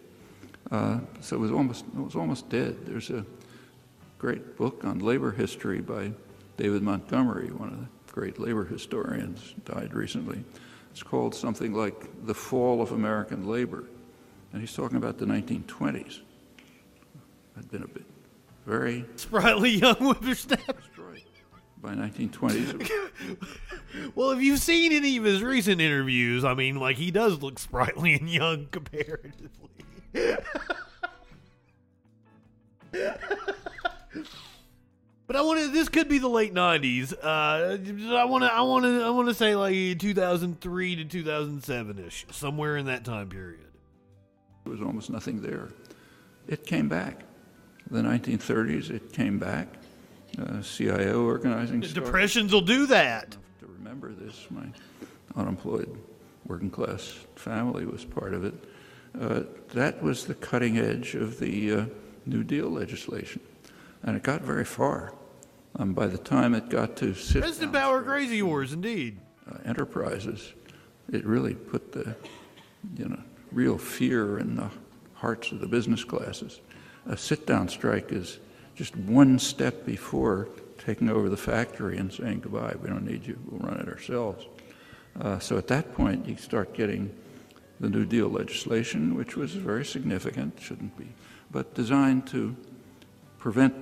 Uh, so it was almost it was almost dead. There's a great book on labor history by David Montgomery, one of the great labor historians, died recently. It's called something like The Fall of American Labor. And he's talking about the 1920s. I'd been a bit very sprightly young whippersnapper. by 1920s. Well, if you've seen any of his recent interviews, I mean, like he does look sprightly and young comparatively. but I want to. This could be the late '90s. Uh, I want to. I want to. I want to say like 2003 to 2007 ish, somewhere in that time period. There was almost nothing there. It came back. The 1930s, it came back. Uh, CIO organizing. Depressions will do that. To remember this, my unemployed working class family was part of it. Uh, that was the cutting edge of the uh, New Deal legislation. And it got very far. Um, by the time it got to sit President Power Crazy Wars, indeed. uh, enterprises, it really put the, you know, real fear in the hearts of the business classes. A sit-down strike is just one step before taking over the factory and saying goodbye. We don't need you. We'll run it ourselves. Uh, so at that point, you start getting the New Deal legislation, which was very significant, shouldn't be, but designed to prevent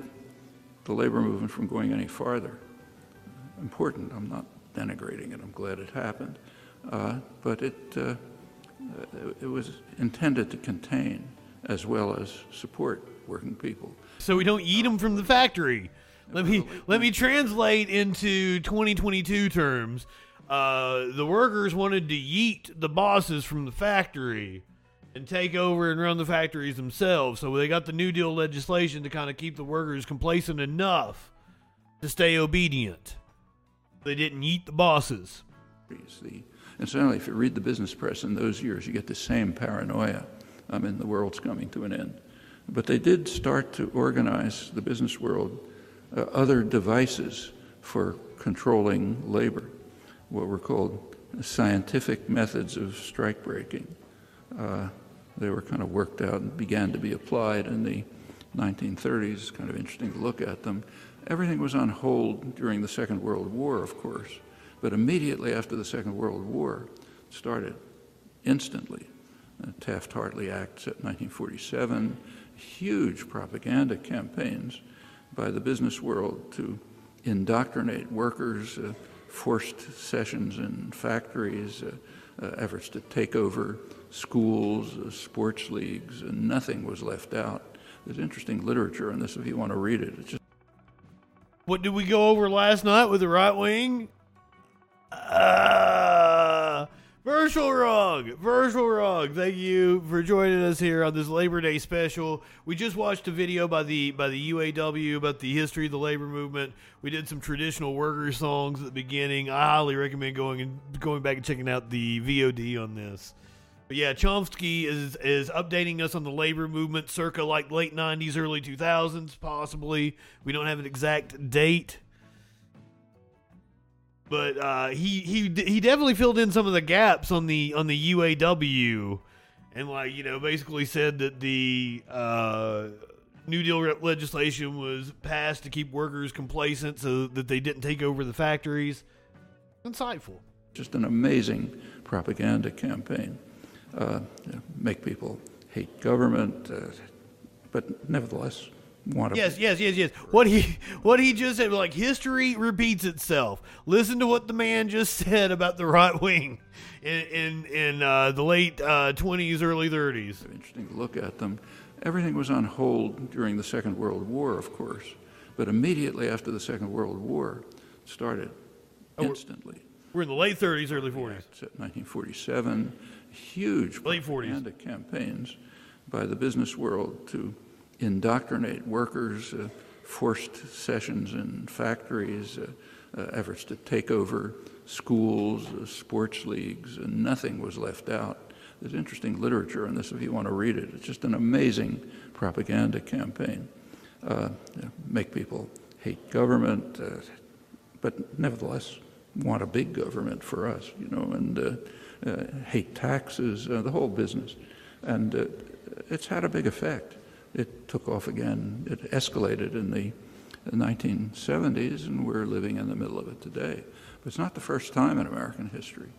the labor movement from going any farther. Important. I'm not denigrating it. I'm glad it happened. Uh, but it, uh, it was intended to contain as well as support working people. So we don't eat them from the factory. Let me let me translate into 2022 terms. Uh, the workers wanted to yeet the bosses from the factory and take over and run the factories themselves. So they got the New Deal legislation to kind of keep the workers complacent enough to stay obedient. They didn't eat the bosses. And incidentally, if you read the business press in those years, you get the same paranoia. I mean, the world's coming to an end. But they did start to organize the business world uh, other devices for controlling labor, what were called scientific methods of strike breaking. Uh, they were kind of worked out and began to be applied in the 1930s. Kind of interesting to look at them. Everything was on hold during the Second World War, of course, but immediately after the Second World War started, instantly. The Taft-Hartley Act, 1947, huge propaganda campaigns by the business world to indoctrinate workers, uh, forced sessions in factories, uh, uh, efforts to take over schools, uh, sports leagues, and nothing was left out. There's interesting literature on this if you want to read it. Just what did we go over last night with the right wing? Uh, Virtual Rug, Virtual Rug. Thank you for joining us here on this Labor Day special. We just watched a video by the by the UAW about the history of the labor movement. We did some traditional worker songs at the beginning. I highly recommend going and going back and checking out the VOD on this. But yeah, Chomsky is is updating us on the labor movement circa like late '90s, early 2000s, possibly. We don't have an exact date, but uh, he he he definitely filled in some of the gaps on the on the UAW, and like you know, basically said that the uh, New Deal legislation was passed to keep workers complacent so that they didn't take over the factories. Insightful. Just an amazing propaganda campaign uh, make people hate government, uh, but nevertheless Yes, yes, yes, yes. What he what he just said, like history repeats itself. Listen to what the man just said about the right wing in in, in uh, the late uh, twenties, early thirties. Interesting to look at them. Everything was on hold during the Second World War, of course, but immediately after the Second World War started, oh, instantly. We're, we're in the late 30s, early 40s. 1947 huge Late 40s. campaigns by the business world to indoctrinate workers, uh, forced sessions in factories, uh, uh, efforts to take over schools, uh, sports leagues, and nothing was left out. There's interesting literature on this if you want to read it. It's just an amazing propaganda campaign. Uh, make people hate government, uh, but nevertheless want a big government for us, you know, and uh, hate taxes, uh, the whole business. And uh, it's had a big effect. It took off again. It escalated in the 1970s, and we're living in the middle of it today. But it's not the first time in American history.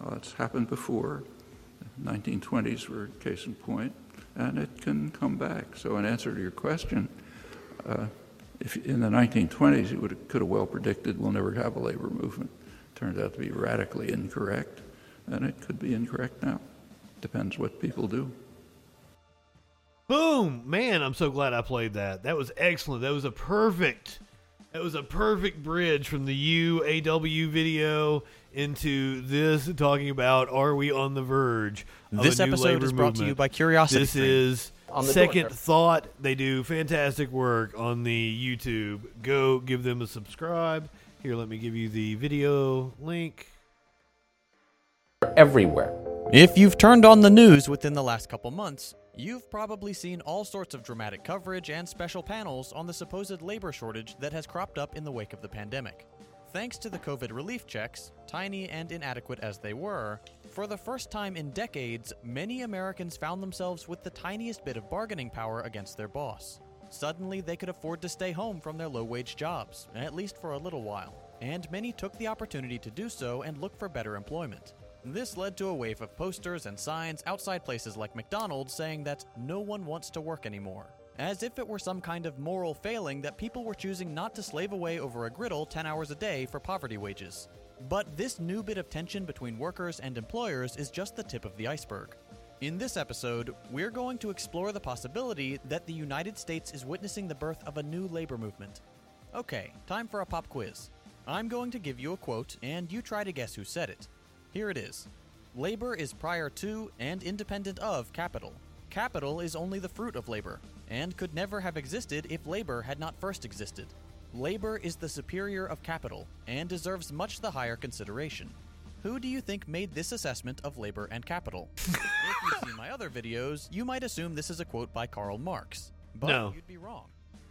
Uh, it's happened before. 1920s were a case in point, and it can come back. So, in answer to your question, uh, if in the 1920s you would, could have well predicted we'll never have a labor movement, it turned out to be radically incorrect and it could be incorrect now. Depends what people do. Boom! Man, I'm so glad I played that. That was excellent. That was a perfect. That was a perfect bridge from the UAW video into this talking about are we on the verge this episode is brought movement. to you by curiosity this Stream. is second thought they do fantastic work on the youtube go give them a subscribe here let me give you the video link everywhere. If you've turned on the news within the last couple months, you've probably seen all sorts of dramatic coverage and special panels on the supposed labor shortage that has cropped up in the wake of the pandemic. Thanks to the COVID relief checks, tiny and inadequate as they were, for the first time in decades, many Americans found themselves with the tiniest bit of bargaining power against their boss. Suddenly, they could afford to stay home from their low wage jobs, at least for a little while, and many took the opportunity to do so and look for better employment. This led to a wave of posters and signs outside places like McDonald's saying that no one wants to work anymore. as if it were some kind of moral failing that people were choosing not to slave away over a griddle 10 hours a day for poverty wages. But this new bit of tension between workers and employers is just the tip of the iceberg. In this episode, we're going to explore the possibility that the United States is witnessing the birth of a new labor movement. Okay, time for a pop quiz. I'm going to give you a quote, and you try to guess who said it. Here it is Labor is prior to and independent of capital. Capital is only the fruit of labor, and could never have existed if labor had not first existed. Labor is the superior of capital, and deserves much the higher consideration. Who do you think made this assessment of labor and capital? if you've seen my other videos, you might assume this is a quote by Karl Marx. But No. you'd be wrong.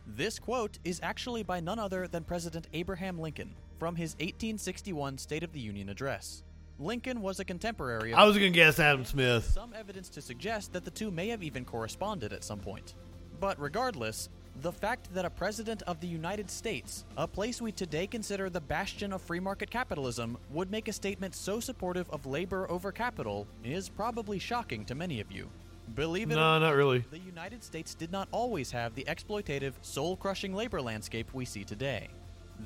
This quote is actually by none other than President Abraham Lincoln from his 1861 State of the Union address. Lincoln was a contemporary of I was gonna guess Adam Smith. some evidence to suggest that the two may have even corresponded at some point. But regardless, the fact that a president of the United States, a place we today consider the bastion of free market capitalism, would make a statement so supportive of labor over capital is probably shocking to many of you. Believe it No, or not really. the United States did not always have the exploitative, soul crushing labor landscape we see today.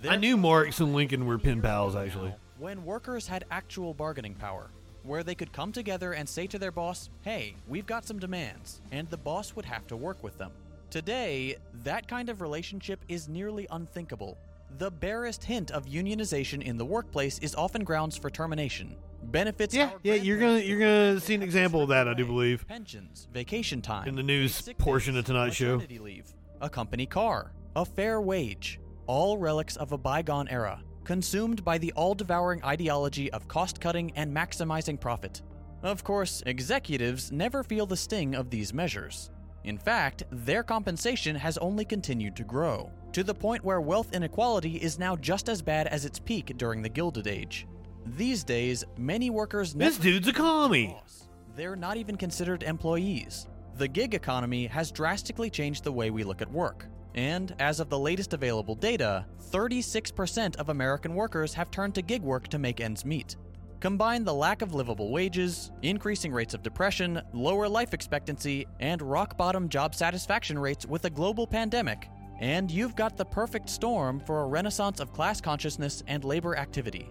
I knew Marx and Lincoln were pen pals, actually. When workers had actual bargaining power, where they could come together and say to their boss, hey, we've got some demands, and the boss would have to work with them. Today, that kind of relationship is nearly unthinkable. The barest hint of unionization in the workplace is often grounds for termination. Benefits Yeah, yeah, you're gonna you're gonna see an example of that, I do believe, pensions, vacation time, in the news portion of tonight's show. leave, a company car, a fair wage, all relics of a bygone era, consumed by the all devouring ideology of cost cutting and maximizing profit. Of course, executives never feel the sting of these measures. In fact, their compensation has only continued to grow, to the point where wealth inequality is now just as bad as its peak during the Gilded Age. These days, many workers This dude's a commie. they're not even considered employees. The gig economy has drastically changed the way we look at work. And as of the latest available data, 36% of American workers have turned to gig work to make ends meet. Combine the lack of livable wages, increasing rates of depression, lower life expectancy, and rock bottom job satisfaction rates with a global pandemic, and you've got the perfect storm for a renaissance of class consciousness and labor activity.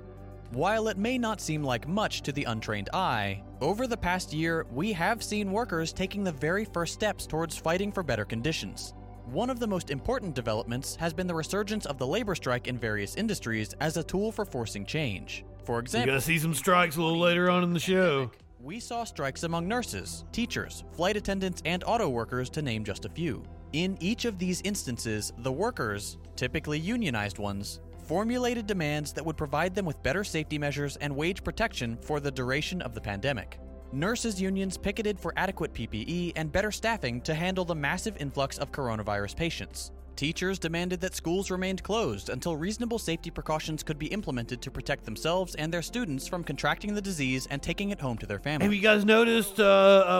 While it may not seem like much to the untrained eye, over the past year we have seen workers taking the very first steps towards fighting for better conditions. One of the most important developments has been the resurgence of the labor strike in various industries as a tool for forcing change. For example, gonna see some strikes a little later on in the show. we saw strikes among nurses, teachers, flight attendants, and auto workers, to name just a few. In each of these instances, the workers, typically unionized ones, formulated demands that would provide them with better safety measures and wage protection for the duration of the pandemic. Nurses' unions picketed for adequate PPE and better staffing to handle the massive influx of coronavirus patients. Teachers demanded that schools remained closed until reasonable safety precautions could be implemented to protect themselves and their students from contracting the disease and taking it home to their families. Have you guys noticed uh,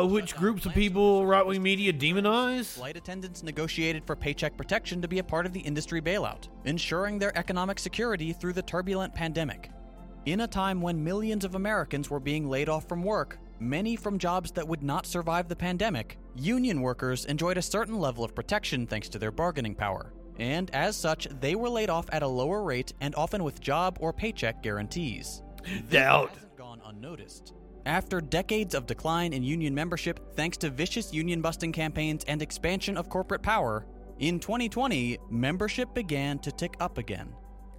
uh, which groups of people right wing media demonize? Flight attendants negotiated for paycheck protection to be a part of the industry bailout, ensuring their economic security through the turbulent pandemic. In a time when millions of Americans were being laid off from work, many from jobs that would not survive the pandemic, union workers enjoyed a certain level of protection thanks to their bargaining power. And as such, they were laid off at a lower rate and often with job or paycheck guarantees. Doubt. hasn't gone unnoticed. After decades of decline in union membership thanks to vicious union busting campaigns and expansion of corporate power, in 2020, membership began to tick up again.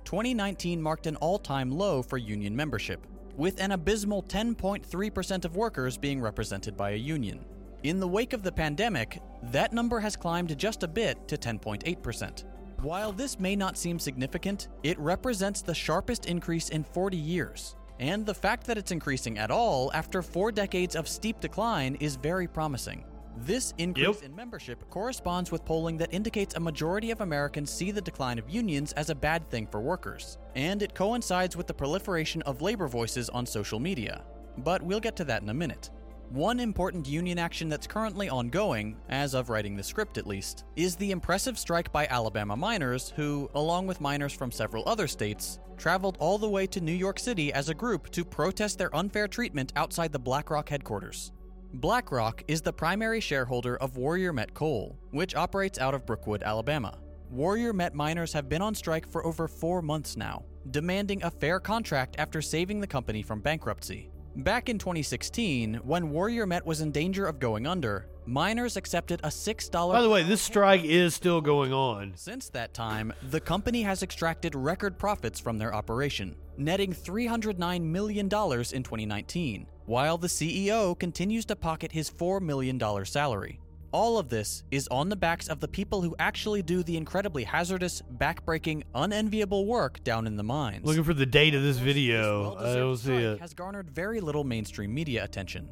2019 marked an all time low for union membership, with an abysmal 10.3% of workers being represented by a union. In the wake of the pandemic, that number has climbed just a bit to 10.8%. While this may not seem significant, it represents the sharpest increase in 40 years. And the fact that it's increasing at all after four decades of steep decline is very promising. This increase in membership corresponds with polling that indicates a majority of Americans see the decline of unions as a bad thing for workers, and it coincides with the proliferation of labor voices on social media. But we'll get to that in a minute. One important union action that's currently ongoing, as of writing the script at least, is the impressive strike by Alabama miners who, along with miners from several other states, traveled all the way to New York City as a group to protest their unfair treatment outside the BlackRock headquarters. BlackRock is the primary shareholder of Warrior Met Coal, which operates out of Brookwood, Alabama. Warrior Met miners have been on strike for over four months now, demanding a fair contract after saving the company from bankruptcy. Back in 2016, when Warrior Met was in danger of going under, miners accepted a $6. By the way, this strike is still going on. Since that time, the company has extracted record profits from their operation, netting $309 million in 2019, while the CEO continues to pocket his $4 million salary. All of this is on the backs of the people who actually do the incredibly hazardous, backbreaking, unenviable work down in the mines. Looking for the date of this video. I Well-deserved don't see it. Has garnered very little mainstream media attention.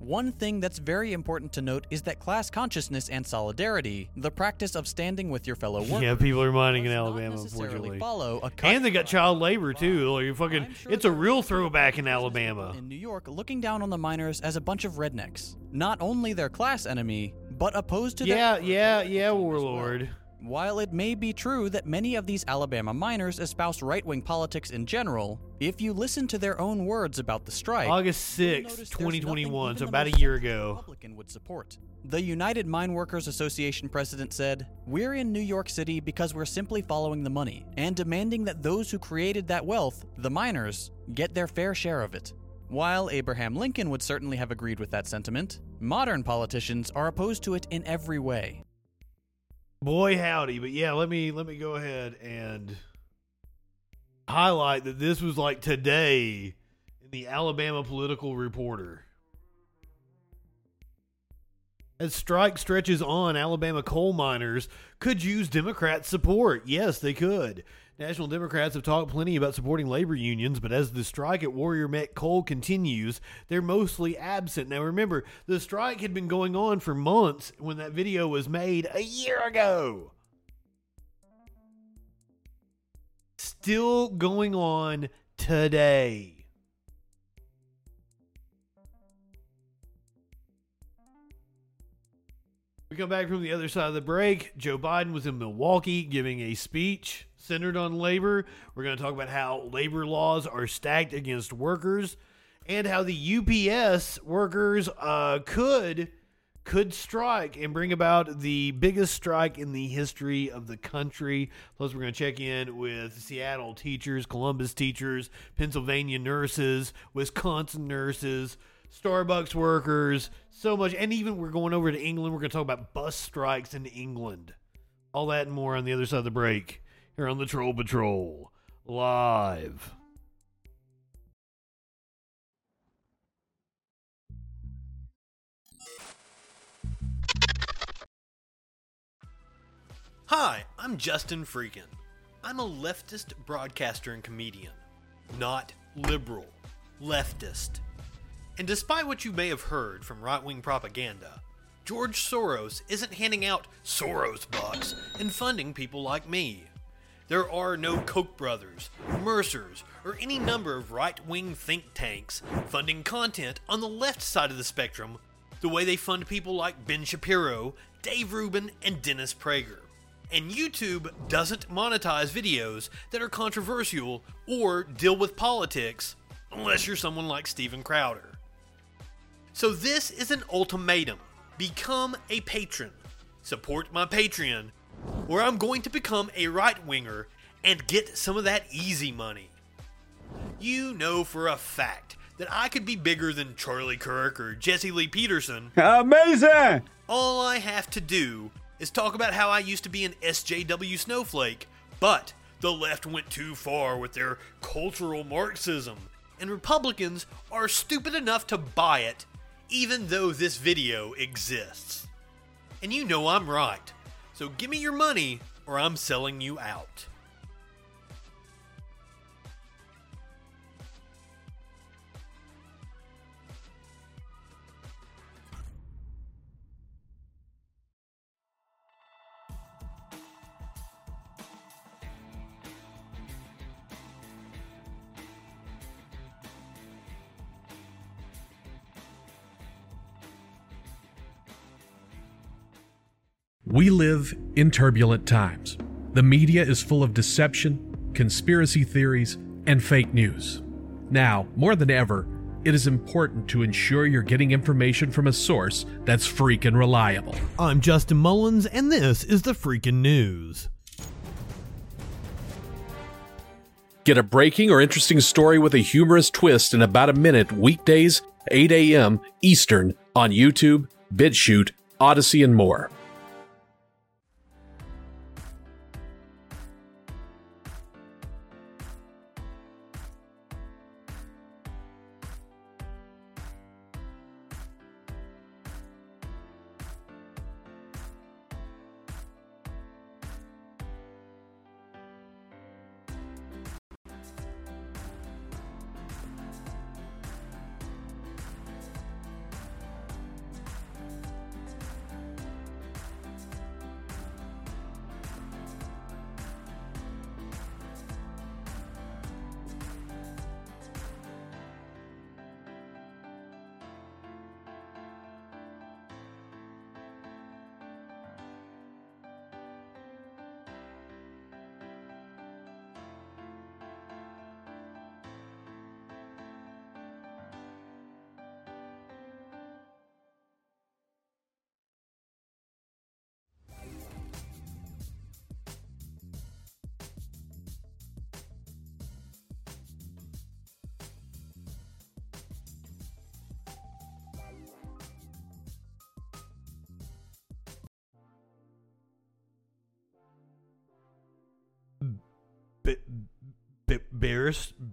One thing that's very important to note is that class consciousness and solidarity, the practice of standing with your fellow workers, Yeah, people are mining in Alabama, unfortunately. follow a And they got child labor too. Like fucking, it's a real throwback in Alabama. in New York looking down on the miners as a bunch of rednecks, not only their class enemy, but opposed to Yeah, their yeah, yeah, warlord. While it may be true that many of these Alabama miners espouse right-wing politics in general, if you listen to their own words about the strike, August you'll 6th, 2021, so about a year ago. Republican would support. The United Mine Workers Association president said, "We're in New York City because we're simply following the money and demanding that those who created that wealth, the miners, get their fair share of it." While Abraham Lincoln would certainly have agreed with that sentiment, modern politicians are opposed to it in every way. Boy howdy, but yeah, let me let me go ahead and highlight that this was like today in the Alabama Political Reporter. As strike stretches on, Alabama coal miners could use Democrat support. Yes, they could. National Democrats have talked plenty about supporting labor unions, but as the strike at Warrior Met Coal continues, they're mostly absent. Now, remember, the strike had been going on for months when that video was made a year ago. Still going on today. We come back from the other side of the break. Joe Biden was in Milwaukee giving a speech centered on labor. We're going to talk about how labor laws are stacked against workers and how the UPS workers uh, could could strike and bring about the biggest strike in the history of the country. Plus, we're going to check in with Seattle teachers, Columbus teachers, Pennsylvania nurses, Wisconsin nurses, Starbucks workers, so much. And even we're going over to England. We're going to talk about bus strikes in England. All that and more on the other side of the break on the Troll Patrol live. Hi, I'm Justin Freakin. I'm a leftist broadcaster and comedian, not liberal, leftist. And despite what you may have heard from right wing propaganda, George Soros isn't handing out Soros bucks and funding people like me. There are no Koch brothers, Mercers, or any number of right wing think tanks funding content on the left side of the spectrum the way they fund people like Ben Shapiro, Dave Rubin, and Dennis Prager. And YouTube doesn't monetize videos that are controversial or deal with politics unless you're someone like Steven Crowder. So this is an ultimatum. Become a patron. Support my Patreon, or I'm going to become a right winger and get some of that easy money. You know for a fact that I could be bigger than Charlie Kirk or Jesse Lee Peterson. Amazing! All I have to do is talk about how I used to be an SJW snowflake, but the left went too far with their cultural Marxism, and Republicans are stupid enough to buy it, even though this video exists. And you know I'm right, so give me your money or I'm selling you out. We live in turbulent times. The media is full of deception, conspiracy theories, and fake news. Now, more than ever, it is important to ensure you're getting information from a source that's freaking reliable. I'm Justin Mullins, and this is the freaking news. Get a breaking or interesting story with a humorous twist in about a minute weekdays, 8 a.m. Eastern on YouTube, BitChute, Odysee, and more.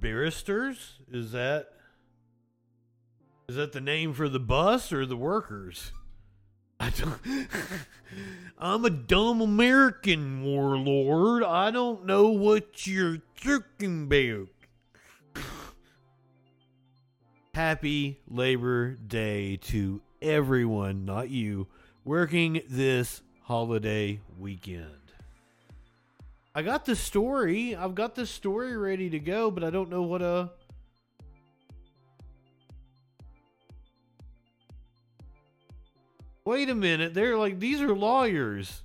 Barristers? Is that is that the name for the bus or the workers? I don't. I'm a dumb American warlord. I don't know what you're talking about. Happy Labor Day to everyone, not you, working this holiday weekend. I got the story. I've got the story ready to go, but I don't know what uh Wait a minute. They're like these are lawyers.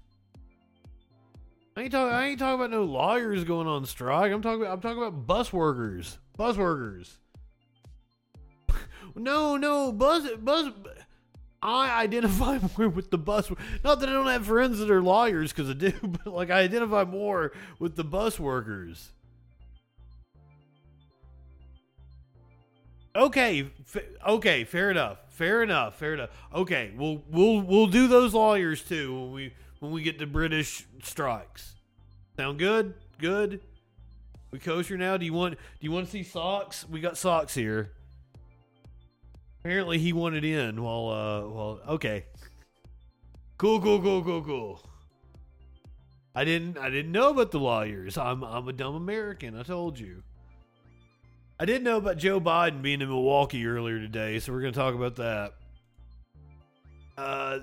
I ain't talking I ain't talking about no lawyers going on strike. I'm talking about I'm talking about bus workers. Bus workers. no, no, bus bus I identify more with the bus. Not that I don't have friends that are lawyers, because I do, but like I identify more with the bus workers. Okay, okay, fair enough, fair enough, fair enough. Okay, we'll we'll we'll do those lawyers too when we when we get to British strikes. Sound good? Good. We kosher now. Do you want do you want to see socks? We got socks here. Apparently he wanted in while uh well okay. Cool, cool, cool, cool, cool. I didn't I didn't know about the lawyers. I'm I'm a dumb American, I told you. I didn't know about Joe Biden being in Milwaukee earlier today, so we're gonna talk about that. Uh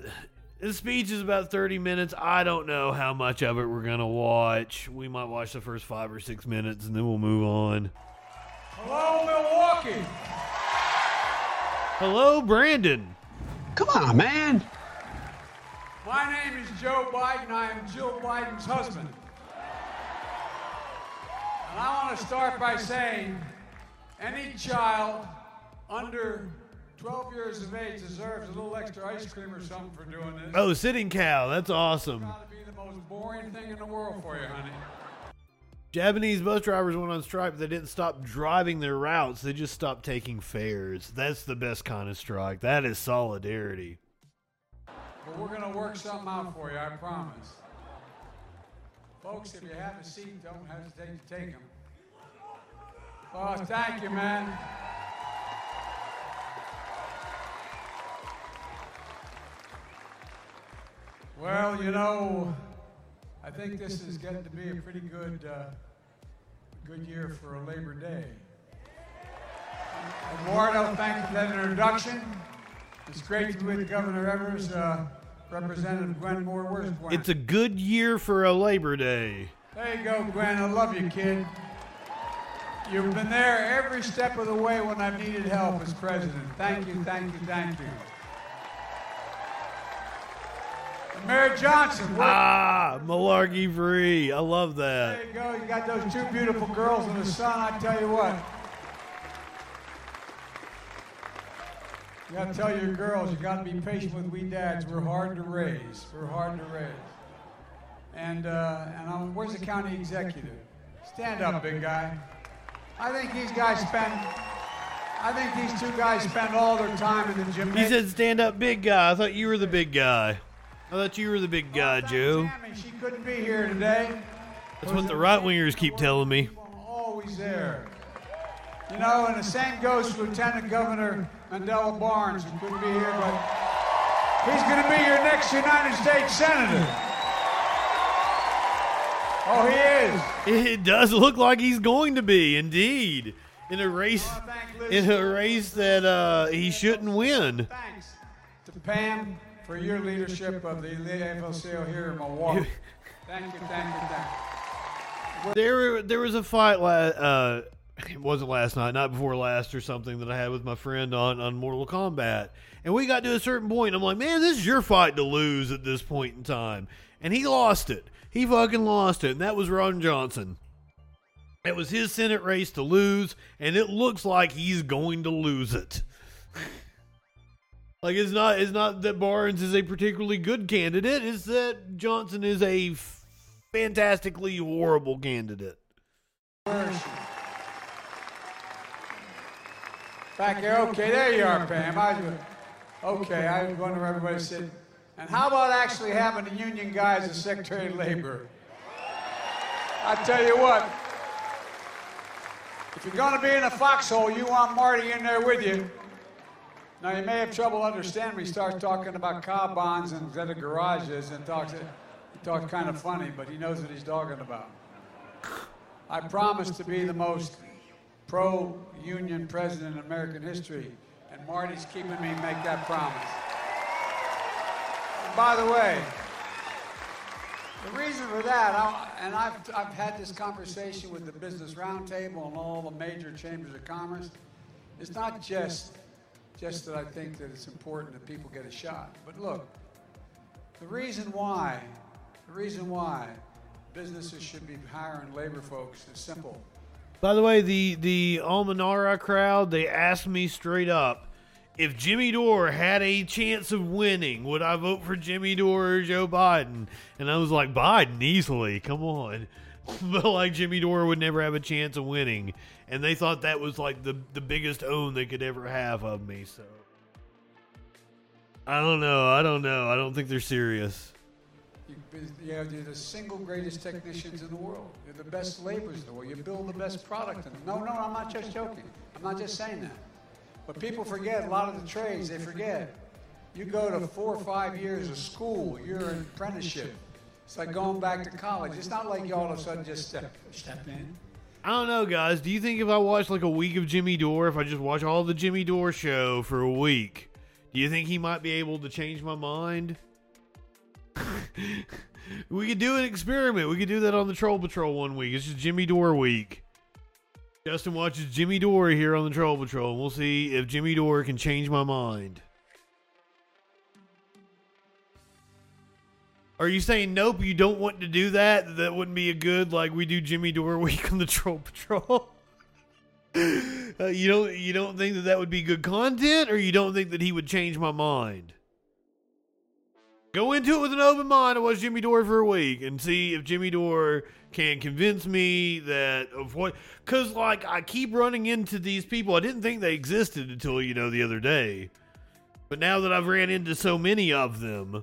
the speech is about 30 minutes. I don't know how much of it we're going to watch. We might watch the first five or six minutes and then we'll move on. Hello, Milwaukee. Hello, Brandon. Come on, man. My name is Joe Biden. I am Jill Biden's husband. And I want to start by saying any child under 12 years of age deserves a little extra ice cream or something for doing this. Oh, sitting cow. That's awesome. It'd be the most boring thing in the world for you, honey. Japanese bus drivers went on strike, but they didn't stop driving their routes. They just stopped taking fares. That's the best kind of strike. That is solidarity. But we're going to work something out for you, I promise. Folks, if you have a seat, don't hesitate to take them. Oh, thank you, man. Well, you know, I think this is getting to be a pretty good, uh, good year for a Labor Day. Eduardo, thank you for that introduction. It's great to be with Governor Evers, uh, Representative Gwen Moore. Where's Gwen? It's a good year for a Labor Day. There you go, Gwen. I love you, kid. You've been there every step of the way when I've needed help as president. Thank you, thank you, thank you. Mayor Johnson, Ah, malarkey free. I love that. there you go. You got those two beautiful girls in the sun. I tell you what. You gotta tell your girls, you gotta be patient with we dads. We're hard to raise. We're hard to raise. And uh, and I'm, where's the county executive? Stand up, big guy. I think these guys spend. I think these two guys spend all their time in the gym. He said, "Stand up, big guy." I thought you were the big guy. I thought you were the big guy, Joe. She couldn't be here today. That's what the right wingers keep telling me. Always there. You know, and the same goes to Lieutenant Governor Mandela Barnes, who couldn't be here, but he's going to be your next United States Senator. Oh, he is. It does look like he's going to be, indeed, in a race, in a race that uh, he shouldn't win. Thanks to Pam for your leadership of the AFL-CIO here in Milwaukee. Thank you, thank you, thank you. There, there was a fight. La- uh, it wasn't last night, not before last, or something that I had with my friend on on Mortal Kombat, and we got to a certain point. I'm like, man, this is your fight to lose at this point in time, and he lost it. He fucking lost it, and that was Ron Johnson. It was his Senate race to lose, and it looks like he's going to lose it. like it's not it's not that Barnes is a particularly good candidate, it's that Johnson is a f- fantastically horrible candidate. Back there, okay, there you are, Pam. I, okay, I was where everybody sit. And how about actually having the union guy as a Secretary of Labor? I tell you what, if you're going to be in a foxhole, you want Marty in there with you. Now, you may have trouble understanding when he starts talking about car bonds instead of garages and talks, he talks kind of funny, but he knows what he's talking about. I promise to be the most pro-union president in American history, and Marty's keeping me make that promise. And by the way, the reason for that, I, and I've, I've had this conversation with the Business Roundtable and all the major chambers of commerce, it's not just, just that I think that it's important that people get a shot. But look, the reason why, the reason why businesses should be hiring labor folks is simple. By the way, the the Almanara crowd they asked me straight up if Jimmy Dore had a chance of winning, would I vote for Jimmy Dore or Joe Biden? And I was like, Biden easily. Come on. but like Jimmy Dore would never have a chance of winning, and they thought that was like the the biggest own they could ever have of me. So I don't know. I don't know. I don't think they're serious. You, you have, you're the single greatest technicians in the world. You're the best laborers in the world. You build the best product. In no, no, I'm not just joking. I'm not just saying that. But people forget a lot of the trades. They forget. You go to four or five years of school. You're an apprenticeship. It's like going back to college. It's not like you all of a sudden just step, step in. I don't know, guys. Do you think if I watch like a week of Jimmy Dore, if I just watch all the Jimmy Dore show for a week, do you think he might be able to change my mind? we could do an experiment. We could do that on the Troll Patrol one week. It's just Jimmy Dore week. Justin watches Jimmy Dore here on the Troll Patrol, and we'll see if Jimmy Dore can change my mind. Are you saying nope? You don't want to do that? That wouldn't be a good like we do Jimmy Dore week on the Troll Patrol. uh, you don't you don't think that that would be good content, or you don't think that he would change my mind? Go into it with an open mind and watch Jimmy Dore for a week and see if Jimmy Dore can convince me that of what. Because, like, I keep running into these people. I didn't think they existed until, you know, the other day. But now that I've ran into so many of them,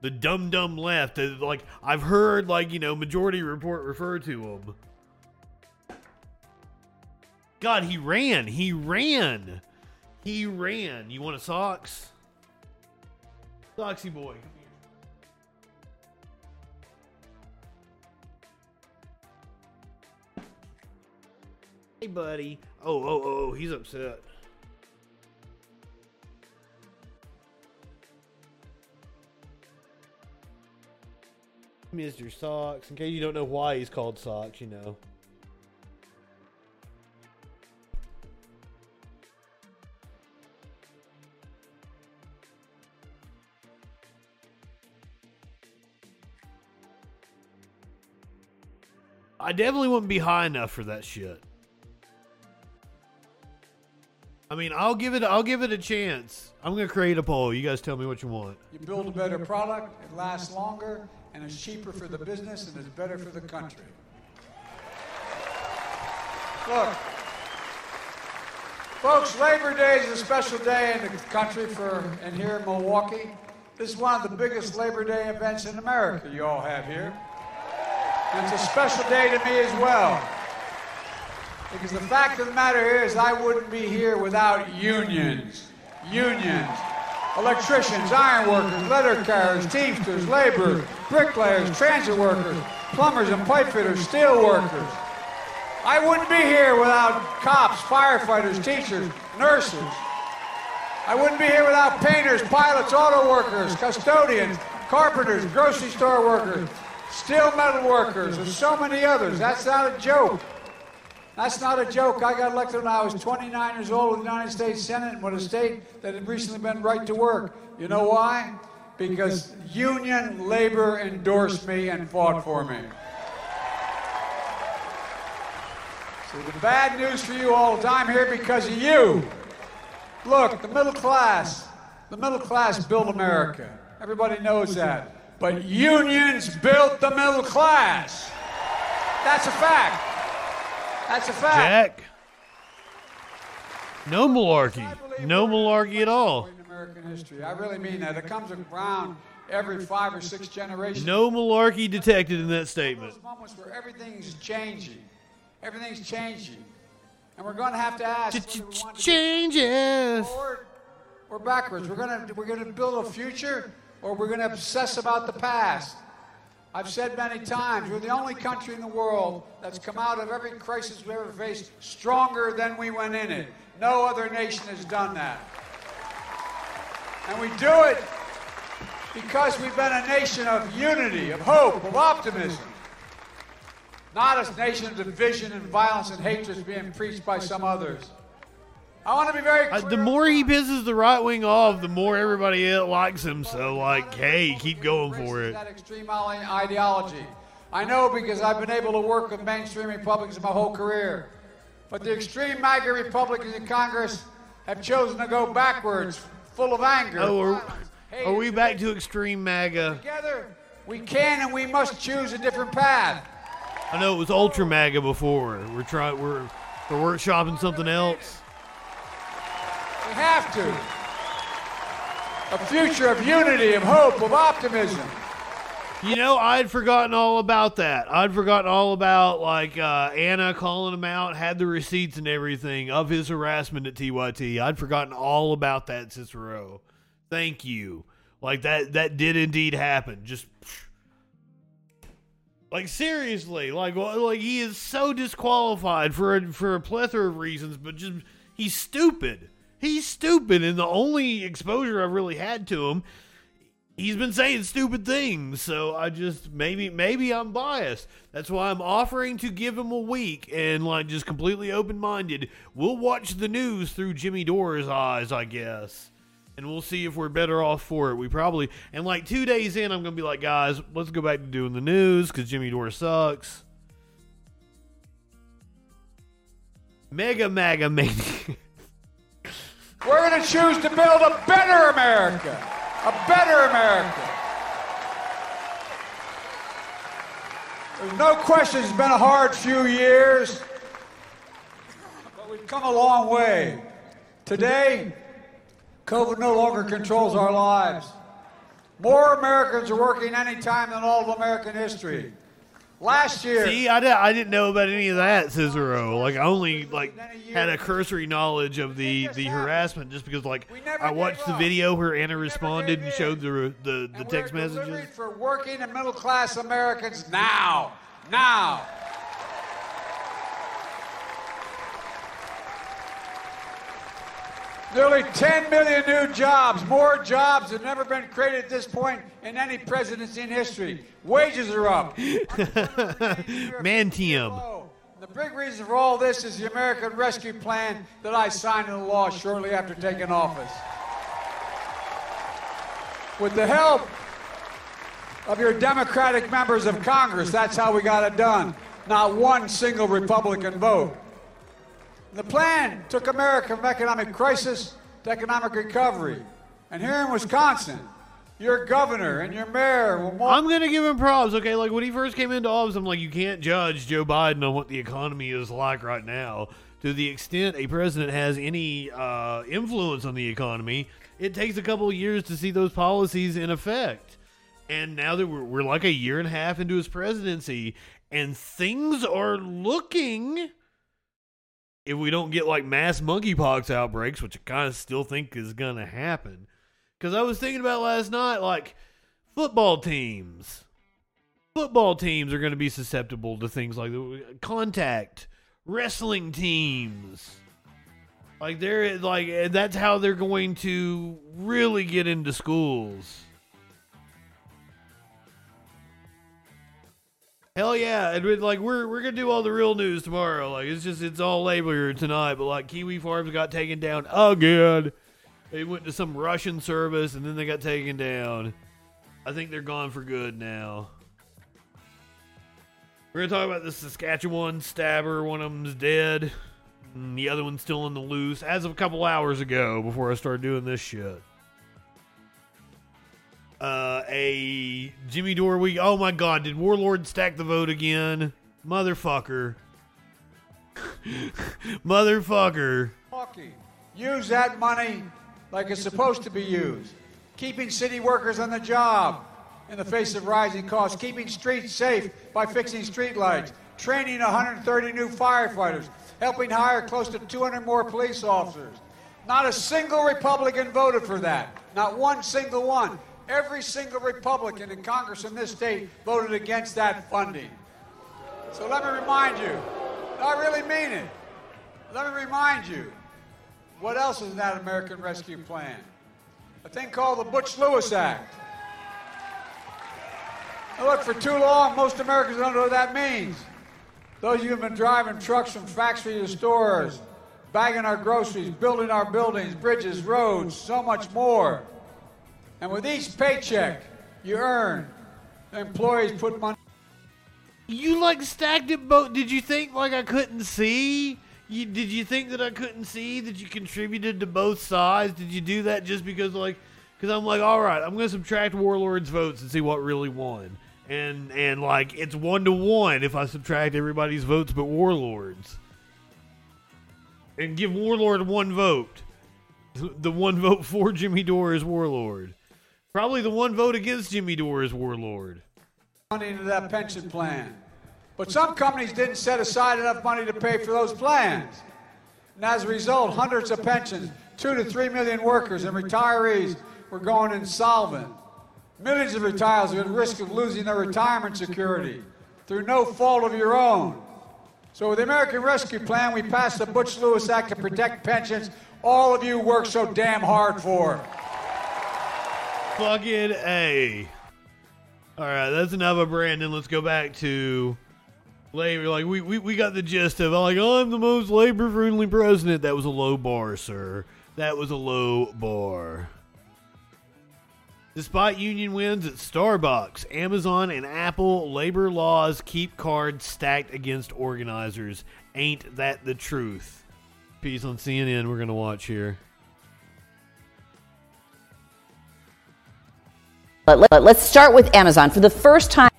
the dumb dumb left, like, I've heard, like, you know, Majority Report refer to him. God, he ran. He ran. He ran. You want a socks? Socksy boy. Hey, buddy. Oh, oh, oh, he's upset. Mr. Socks. In case you don't know why he's called Socks, you know. I definitely wouldn't be high enough for that shit. I mean, I'll give it. I'll give it a chance. I'm gonna create a poll. You guys tell me what you want. You build a better product, it lasts longer, and it's cheaper for the business, and it's better for the country. Look, folks, Labor Day is a special day in the country for, and here in Milwaukee. This is one of the biggest Labor Day events in America you all have here. And it's a special day to me as well. Because the fact of the matter is, I wouldn't be here without unions. Unions. Electricians, iron workers, letter carriers, teamsters, laborers, bricklayers, transit workers, plumbers and pipe fitters, steel workers. I wouldn't be here without cops, firefighters, teachers, nurses. I wouldn't be here without painters, pilots, auto workers, custodians, carpenters, grocery store workers, steel metal workers, and so many others. That's not a joke. That's not a joke. I got elected when I was 29 years old with the United States Senate with a state that had recently been right to work. You know why? Because union labor endorsed me and fought for me. So the bad news for you all the time here because of you. Look, the middle class, the middle class built America. Everybody knows that. But unions built the middle class. That's a fact. That's a fact. Jack. No malarkey. No malarkey at all. In American history, I really mean that. It comes around every five or six generations. No malarkey detected in that statement. Those moments where everything's changing. Everything's changing. And we're going to have to ask whether we want to Changes. forward or backwards. We're going to we're going to build a future or we're going to obsess about the past. I've said many times, we're the only country in the world that's come out of every crisis we ever faced stronger than we went in it. No other nation has done that. And we do it because we've been a nation of unity, of hope, of optimism. Not a nation of division and violence and hatred being preached by some others. I want to be very Uh, the more he pisses the right wing off, the more everybody likes him. So, like, hey, keep going for it. that extreme ideology. I know because I've been able to work with mainstream Republicans my whole career. But the extreme MAGA Republicans in Congress have chosen to go backwards, full of anger. Oh, are, are we back to extreme MAGA? Together, we can and we must choose a different path. I know it was ultra MAGA before. We're trying. We're we're workshopping something else. Have to. A future of unity, of hope, of optimism. You know, I'd forgotten all about that. I'd forgotten all about like uh, Anna calling him out, had the receipts and everything of his harassment at TYT. I'd forgotten all about that, Cicero. Thank you. Like that. That did indeed happen. Just like seriously, like like he is so disqualified for a, for a plethora of reasons, but just he's stupid. He's stupid, and the only exposure I've really had to him he's been saying stupid things. So i just maybe maybe i'm biased. That's why i'm offering to give him a week and like just completely open-minded. We'll watch the news through jimmy dore's eyes i guess. And we'll see if we're better off for it. We probably and like two days in i'm gonna be like guys let's go back to doing the news because jimmy dore sucks. Mega maga mania We're going to choose to build a better America. A better America. There's no question it's been a hard few years, but we've come a long way. Today, COVID no longer controls our lives. More Americans are working any time than all of American history. Last year, See, I, di- I didn't know about any of that, Cicero. Like, I only like had a cursory knowledge of the, the harassment just because, like, I watched the video where Anna responded and showed the the, the text messages. for working and middle class Americans now. Now. Nearly 10 million new jobs, more jobs have never been created at this point in any presidency in history. Wages are up. Mantium. The big reason for all this is the American Rescue Plan that I signed into law shortly after taking office. With the help of your Democratic members of Congress, that's how we got it done. Not one single Republican vote. The plan took America from economic crisis to economic recovery. And here in Wisconsin, your governor and your mayor will. I'm gonna give him props. Okay, like when he first came into office, I'm like, you can't judge Joe Biden on what the economy is like right now. To the extent a president has any uh, influence on the economy, it takes a couple of years to see those policies in effect. And now that we're, we're like a year and a half into his presidency, and things are looking. If we don't get like mass monkeypox outbreaks, which I kind of still think is gonna happen, because I was thinking about last night, like football teams. Football teams are going to be susceptible to things like contact. Wrestling teams, like they're like that's how they're going to really get into schools. Hell yeah! And with, like we're we're gonna do all the real news tomorrow. Like it's just it's all labor tonight. But like Kiwi Farms got taken down again. They went to some Russian service and then they got taken down. I think they're gone for good now. We're gonna talk about the Saskatchewan stabber. One of them's dead. And the other one's still in the loose as of a couple hours ago before I started doing this shit. Uh, a Jimmy Dore week. Oh my god, did Warlord stack the vote again? Motherfucker. Motherfucker. Milwaukee. Use that money like it's supposed to be used. Keeping city workers on the job in the face of rising costs. Keeping streets safe by fixing streetlights. Training 130 new firefighters. Helping hire close to 200 more police officers. Not a single Republican voted for that. Not one single one. Every single Republican in Congress in this state voted against that funding. So let me remind you, I really mean it. Let me remind you, what else is in that American Rescue Plan? A thing called the Butch Lewis Act. Now look, for too long, most Americans don't know what that means. Those of you who've been driving trucks from factory to stores, bagging our groceries, building our buildings, bridges, roads, so much more. And with each paycheck you earn, the employees put money. You like stacked it both. Did you think like I couldn't see? You, did you think that I couldn't see that you contributed to both sides? Did you do that just because like because I'm like, all right, I'm gonna subtract Warlord's votes and see what really won. And and like it's one to one if I subtract everybody's votes but Warlord's. And give Warlord one vote. The one vote for Jimmy Dore is Warlord. Probably the one vote against Jimmy Dore is Warlord. money into that pension plan. But some companies didn't set aside enough money to pay for those plans. And as a result, hundreds of pensions, two to three million workers and retirees were going insolvent. Millions of retirees are at risk of losing their retirement security through no fault of your own. So with the American Rescue Plan, we passed the Butch Lewis Act to protect pensions all of you work so damn hard for. Fucking A. All right, that's enough of Brandon. Let's go back to labor. Like we, we, we got the gist of like oh, I'm the most labor friendly president. That was a low bar, sir. That was a low bar. Despite union wins at Starbucks, Amazon, and Apple, labor laws keep cards stacked against organizers. Ain't that the truth? Piece on CNN we're gonna watch here. But let, let's start with Amazon. For the first time,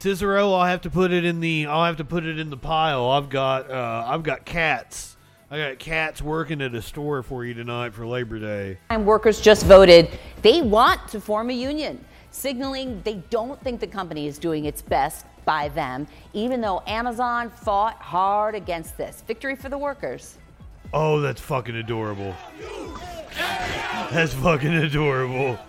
Cicero, I'll have to put it in the I'll have to put it in the pile. I've got uh, I've got cats. I got cats working at a store for you tonight for Labor Day. time workers just voted they want to form a union, signaling they don't think the company is doing its best by them, even though Amazon fought hard against this. Victory for the workers. Oh, that's fucking adorable. That's fucking adorable.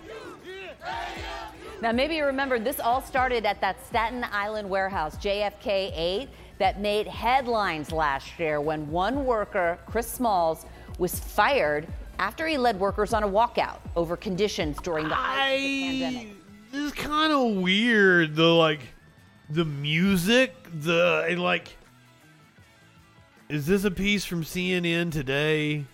Now, maybe you remember this all started at that Staten Island warehouse, JFK 8, that made headlines last year when one worker, Chris Smalls, was fired after he led workers on a walkout over conditions during the of the pandemic. This is kind of weird. The like, the music, the and like. Is this a piece from CNN today?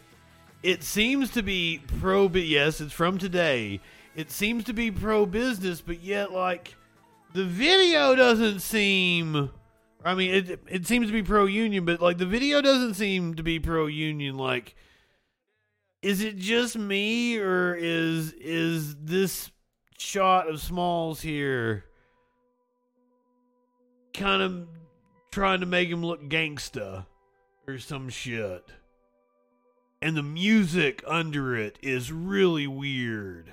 It seems to be pro. but Yes, it's from today. It seems to be pro business, but yet like, the video doesn't seem. I mean, it it seems to be pro union, but like the video doesn't seem to be pro union. Like, is it just me, or is is this shot of Smalls here kind of trying to make him look gangsta or some shit? And the music under it is really weird.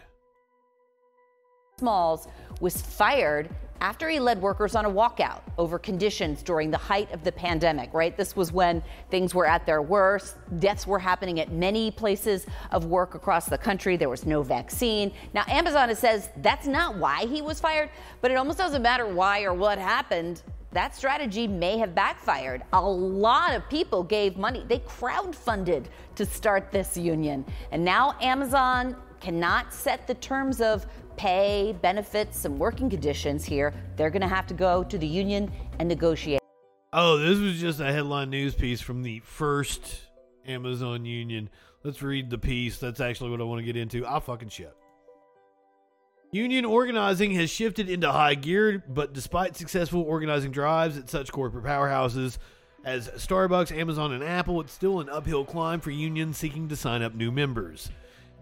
Smalls was fired after he led workers on a walkout over conditions during the height of the pandemic, right? This was when things were at their worst. Deaths were happening at many places of work across the country. There was no vaccine. Now, Amazon says that's not why he was fired, but it almost doesn't matter why or what happened. That strategy may have backfired. A lot of people gave money. They crowdfunded to start this union. And now Amazon cannot set the terms of pay, benefits, and working conditions here. They're going to have to go to the union and negotiate. Oh, this was just a headline news piece from the first Amazon union. Let's read the piece. That's actually what I want to get into. I'll fucking shit. Union organizing has shifted into high gear, but despite successful organizing drives at such corporate powerhouses as Starbucks, Amazon, and Apple, it's still an uphill climb for unions seeking to sign up new members.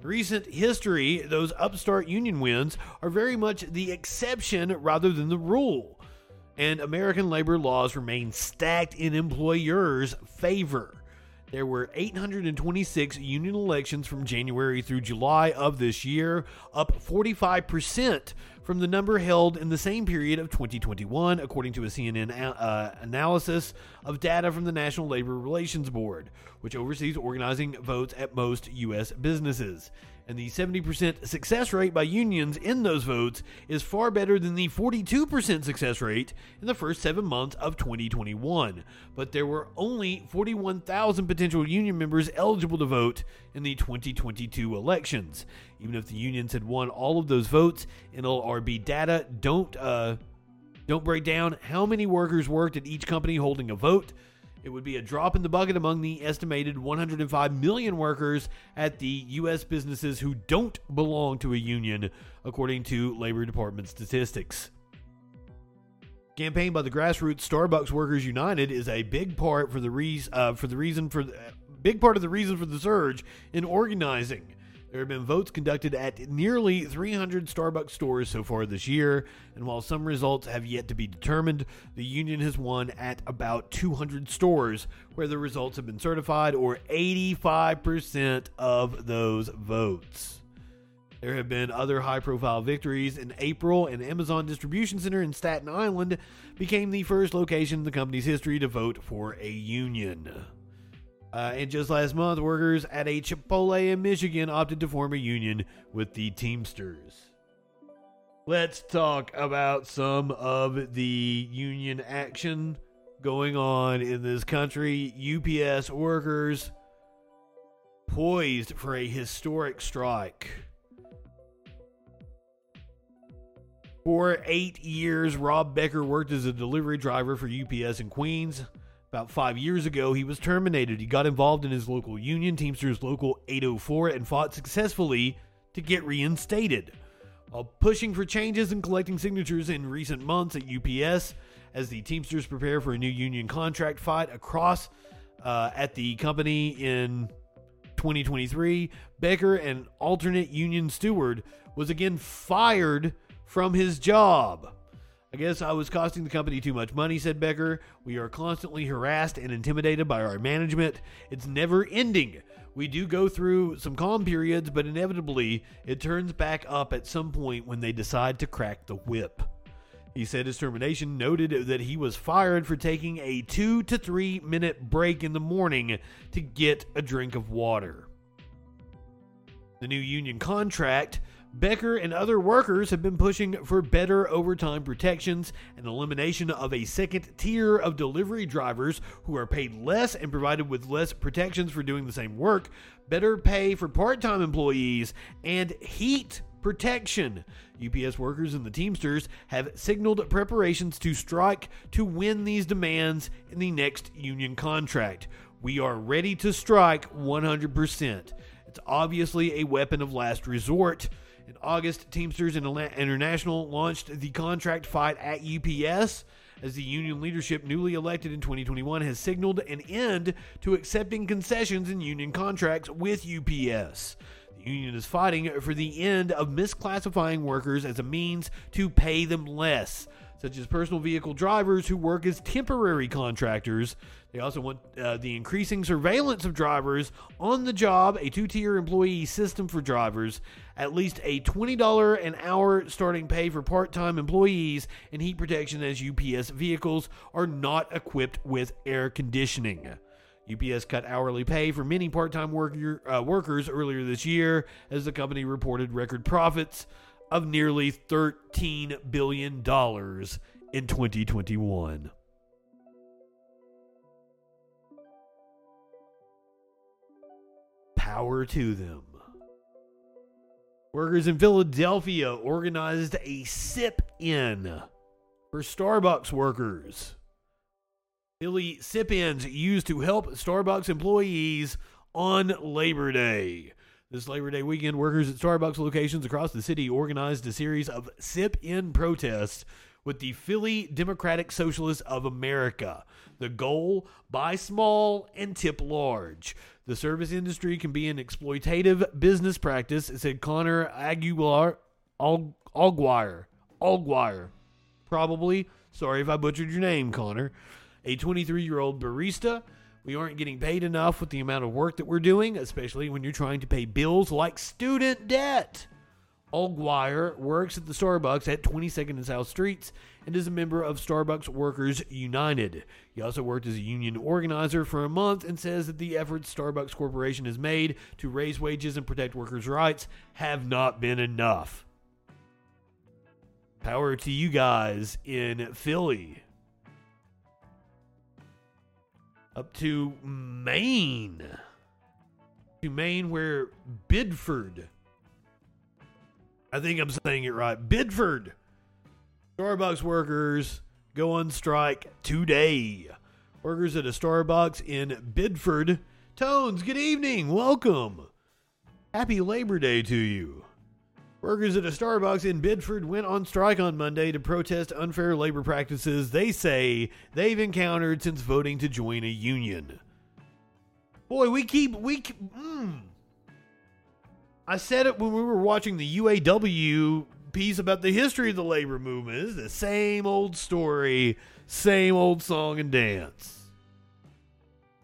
Recent history, those upstart union wins are very much the exception rather than the rule, and American labor laws remain stacked in employers' favor. There were 826 union elections from January through July of this year, up 45% from the number held in the same period of 2021, according to a CNN uh, analysis of data from the National Labor Relations Board, which oversees organizing votes at most U.S. businesses and the 70% success rate by unions in those votes is far better than the 42% success rate in the first seven months of 2021. But there were only 41,000 potential union members eligible to vote in the 2022 elections. Even if the unions had won all of those votes, NLRB data don't uh, don't break down how many workers worked at each company holding a vote. It would be a drop in the bucket among the estimated 105 million workers at the U.S. businesses who don't belong to a union, according to Labor Department statistics. Campaign by the grassroots Starbucks Workers United is a big part for the re- uh, for the reason for the, big part of the reason for the surge in organizing. There have been votes conducted at nearly 300 Starbucks stores so far this year, and while some results have yet to be determined, the union has won at about 200 stores where the results have been certified, or 85% of those votes. There have been other high profile victories. In April, an Amazon distribution center in Staten Island became the first location in the company's history to vote for a union. Uh, and just last month, workers at a Chipotle in Michigan opted to form a union with the Teamsters. Let's talk about some of the union action going on in this country. UPS workers poised for a historic strike. For eight years, Rob Becker worked as a delivery driver for UPS in Queens. About five years ago, he was terminated. He got involved in his local union, Teamsters Local 804, and fought successfully to get reinstated. While pushing for changes and collecting signatures in recent months at UPS, as the Teamsters prepare for a new union contract fight across uh, at the company in 2023, Becker, an alternate union steward, was again fired from his job. I guess I was costing the company too much money, said Becker. We are constantly harassed and intimidated by our management. It's never ending. We do go through some calm periods, but inevitably it turns back up at some point when they decide to crack the whip. He said his termination noted that he was fired for taking a two to three minute break in the morning to get a drink of water. The new union contract Becker and other workers have been pushing for better overtime protections and elimination of a second tier of delivery drivers who are paid less and provided with less protections for doing the same work, better pay for part time employees, and heat protection. UPS workers and the Teamsters have signaled preparations to strike to win these demands in the next union contract. We are ready to strike 100%. It's obviously a weapon of last resort. In August, Teamsters International launched the contract fight at UPS. as the union leadership newly elected in 2021 has signaled an end to accepting concessions in union contracts with UPS. The union is fighting for the end of misclassifying workers as a means to pay them less, such as personal vehicle drivers who work as temporary contractors. They also want uh, the increasing surveillance of drivers on the job, a two tier employee system for drivers, at least a $20 an hour starting pay for part time employees, and heat protection as UPS vehicles are not equipped with air conditioning. UPS cut hourly pay for many part time worker, uh, workers earlier this year as the company reported record profits of nearly $13 billion in 2021. Power to them. Workers in Philadelphia organized a sip in for Starbucks workers. Philly sip ins used to help Starbucks employees on Labor Day. This Labor Day weekend, workers at Starbucks locations across the city organized a series of sip in protests with the Philly Democratic Socialists of America. The goal buy small and tip large. The service industry can be an exploitative business practice, said Connor Aguilar Alguire. Alguire. Probably. Sorry if I butchered your name, Connor. A 23 year old barista. We aren't getting paid enough with the amount of work that we're doing, especially when you're trying to pay bills like student debt. Alguire works at the Starbucks at 22nd and South Streets and is a member of Starbucks Workers United. He also worked as a union organizer for a month and says that the efforts Starbucks Corporation has made to raise wages and protect workers' rights have not been enough. Power to you guys in Philly. Up to Maine. To Maine, where Bidford I think I'm saying it right. Bidford. Starbucks workers go on strike today. Workers at a Starbucks in Biddeford. Tones, good evening. Welcome. Happy Labor Day to you. Workers at a Starbucks in Biddeford went on strike on Monday to protest unfair labor practices they say they've encountered since voting to join a union. Boy, we keep we mm, I said it when we were watching the UAW piece about the history of the labor movement. It's the same old story, same old song and dance.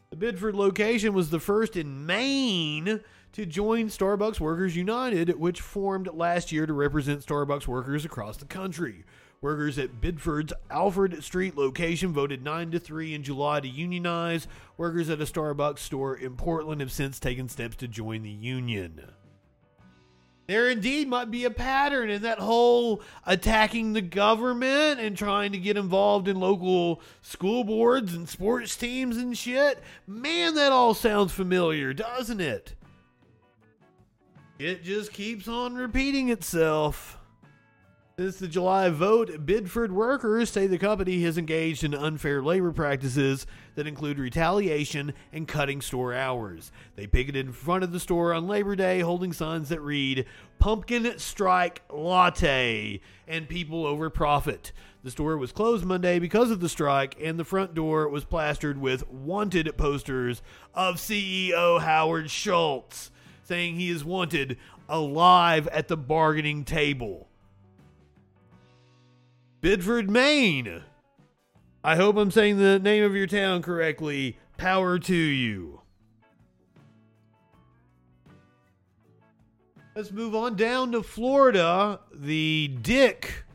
The Biddeford location was the first in Maine to join Starbucks Workers United, which formed last year to represent Starbucks workers across the country. Workers at Biddeford's Alfred Street location voted 9 to 3 in July to unionize. Workers at a Starbucks store in Portland have since taken steps to join the union there indeed might be a pattern in that whole attacking the government and trying to get involved in local school boards and sports teams and shit. Man, that all sounds familiar, doesn't it? It just keeps on repeating itself. Since the July vote, Biddeford workers say the company has engaged in unfair labor practices that include retaliation and cutting store hours. They picketed in front of the store on Labor Day holding signs that read, Pumpkin Strike Latte and People Over Profit. The store was closed Monday because of the strike, and the front door was plastered with wanted posters of CEO Howard Schultz, saying he is wanted alive at the bargaining table. Bidford, Maine. I hope I'm saying the name of your town correctly. Power to you. Let's move on down to Florida. The Dick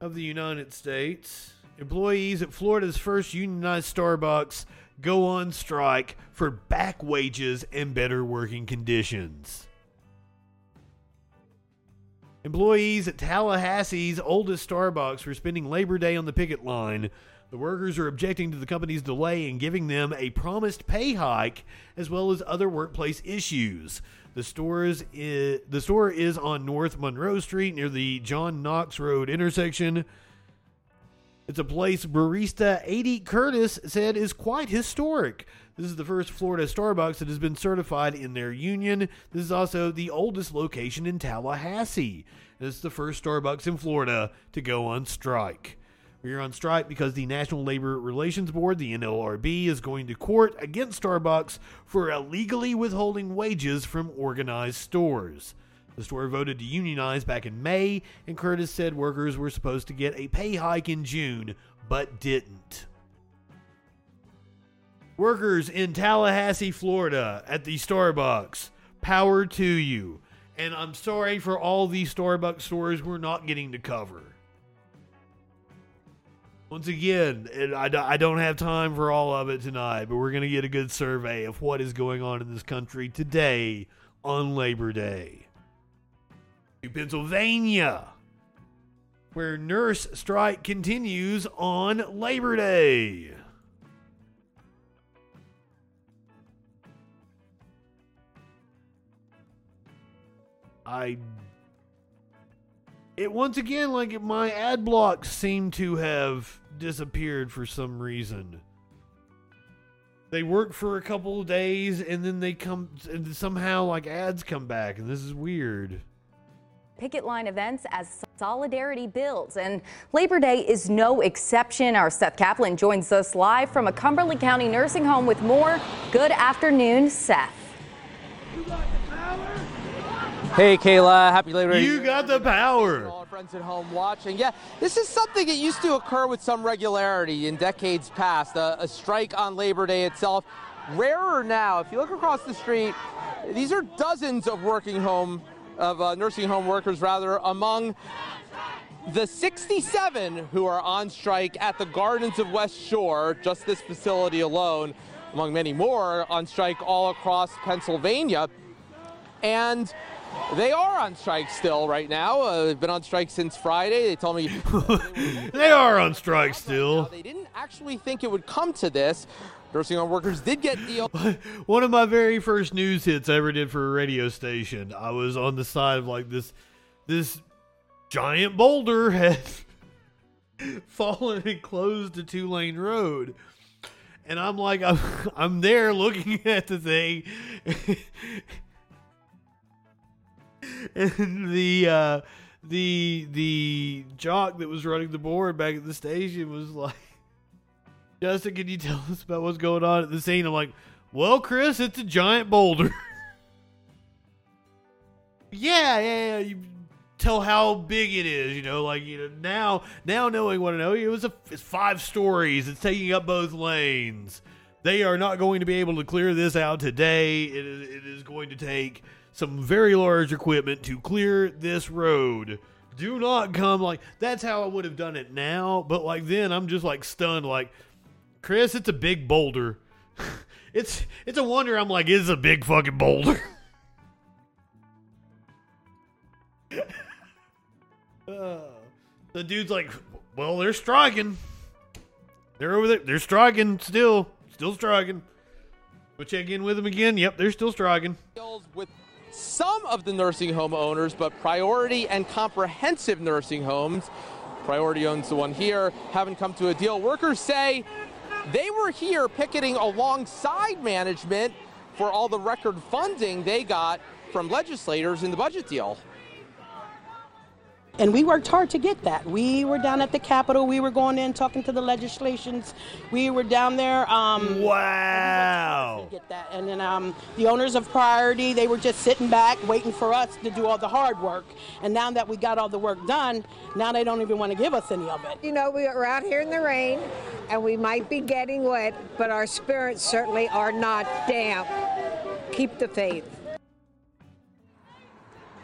of the United States. Employees at Florida's first unionized Starbucks go on strike for back wages and better working conditions. Employees at Tallahassee's oldest Starbucks were spending Labor Day on the picket line. The workers are objecting to the company's delay in giving them a promised pay hike, as well as other workplace issues. The store is, the store is on North Monroe Street near the John Knox Road intersection. It's a place barista A.D. Curtis said is quite historic. This is the first Florida Starbucks that has been certified in their union. This is also the oldest location in Tallahassee. This is the first Starbucks in Florida to go on strike. We are on strike because the National Labor Relations Board, the NLRB, is going to court against Starbucks for illegally withholding wages from organized stores. The store voted to unionize back in May, and Curtis said workers were supposed to get a pay hike in June, but didn't. Workers in Tallahassee, Florida at the Starbucks, power to you. And I'm sorry for all these Starbucks stores we're not getting to cover. Once again, I, I don't have time for all of it tonight, but we're going to get a good survey of what is going on in this country today on Labor Day. To Pennsylvania, where nurse strike continues on Labor Day. I it once again like my ad blocks seem to have disappeared for some reason. They work for a couple of days and then they come and somehow like ads come back and this is weird. picket line events as solidarity builds. And Labor Day is no exception. Our Seth Kaplan joins us live from a Cumberland County nursing home with more. Good afternoon, Seth. Hey, Kayla. Happy Labor Day. You got the power. All our friends at home watching. Yeah, this is something that used to occur with some regularity in decades past. A, a strike on Labor Day itself. Rarer now. If you look across the street, these are dozens of working home, of uh, nursing home workers rather, among the 67 who are on strike at the Gardens of West Shore, just this facility alone, among many more on strike all across Pennsylvania. And they are on strike still right now. Uh, they've been on strike since Friday. They told me they are on strike still. They didn't actually think it would come to this. Nursing home workers did get the. One of my very first news hits I ever did for a radio station. I was on the side of like this, this giant boulder had fallen and closed a two lane road. And I'm like, I'm, I'm there looking at the thing. and the uh, the the jock that was running the board back at the station was like, Justin, can you tell us about what's going on at the scene? I'm like, well, Chris, it's a giant boulder. yeah, yeah, yeah. You tell how big it is, you know, like you know now now knowing what I know, it was a it's five stories. It's taking up both lanes. They are not going to be able to clear this out today. It is, it is going to take some very large equipment to clear this road. Do not come like that's how I would have done it now, but like then I'm just like stunned like Chris, it's a big boulder. it's it's a wonder I'm like it's a big fucking boulder. uh, the dude's like, well, they're striking. They're over there. They're striking still. Still striking. We'll check in with them again. Yep, they're still striking. With some of the nursing home owners, but Priority and Comprehensive Nursing Homes, Priority owns the one here, haven't come to a deal. Workers say they were here picketing alongside management for all the record funding they got from legislators in the budget deal. And we worked hard to get that. We were down at the Capitol. We were going in talking to the legislations. We were down there. Um, wow. to get that. And then um, the owners of Priority, they were just sitting back waiting for us to do all the hard work. And now that we got all the work done, now they don't even want to give us any of it. You know, we are out here in the rain and we might be getting wet, but our spirits certainly are not damp. Keep the faith.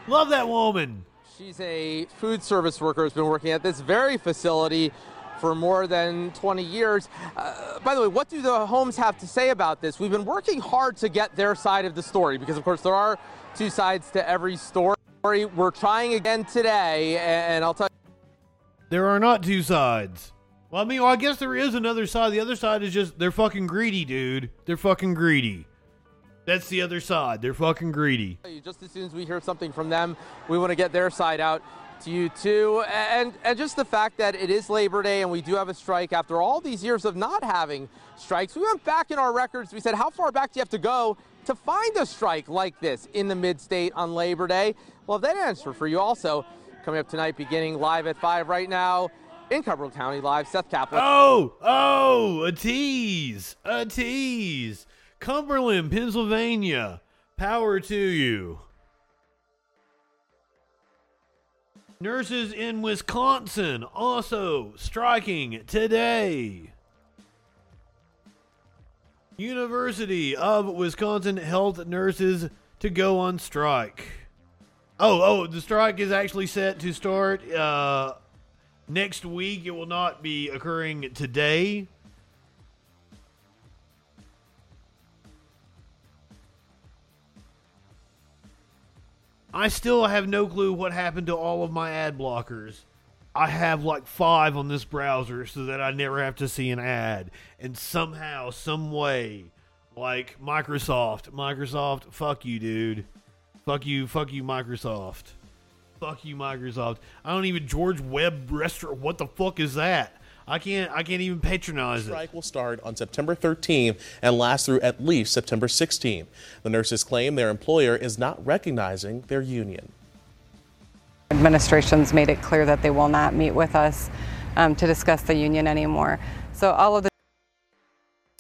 Love that woman. She's a food service worker who's been working at this very facility for more than 20 years. Uh, by the way, what do the homes have to say about this? We've been working hard to get their side of the story because, of course, there are two sides to every story. We're trying again today, and I'll tell you. There are not two sides. Well, I mean, well, I guess there is another side. The other side is just they're fucking greedy, dude. They're fucking greedy. That's the other side. They're fucking greedy. Just as soon as we hear something from them, we want to get their side out to you too. And and just the fact that it is Labor Day and we do have a strike after all these years of not having strikes. We went back in our records. We said, how far back do you have to go to find a strike like this in the mid-state on Labor Day? Well, that answer for you also coming up tonight, beginning live at five right now. In Cumberland County Live, Seth Kaplan. Oh, oh, a tease, a tease. Cumberland, Pennsylvania. Power to you. Nurses in Wisconsin also striking today. University of Wisconsin health nurses to go on strike. Oh, oh, the strike is actually set to start uh, next week. It will not be occurring today. I still have no clue what happened to all of my ad blockers. I have like five on this browser so that I never have to see an ad. And somehow, some way, like Microsoft, Microsoft, fuck you, dude. Fuck you, fuck you, Microsoft. Fuck you, Microsoft. I don't even George Webb restaurant. What the fuck is that? I can't. I can't even patronize it. strike will start on September 13th and last through at least September 16th. The nurses claim their employer is not recognizing their union. Administration's made it clear that they will not meet with us um, to discuss the union anymore. So all of the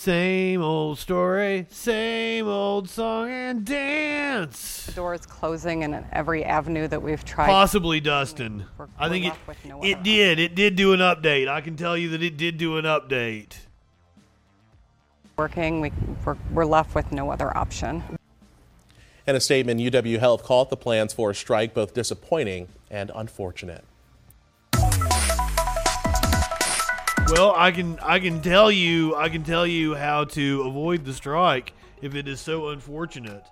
Same old story, same old song and dance. The door is closing in every avenue that we've tried. Possibly Dustin. I we're think it no it did. It did do an update. I can tell you that it did do an update. working, we, we're, we're left with no other option. In a statement, UW Health called the plans for a strike both disappointing and unfortunate. Well, I can I can tell you I can tell you how to avoid the strike if it is so unfortunate.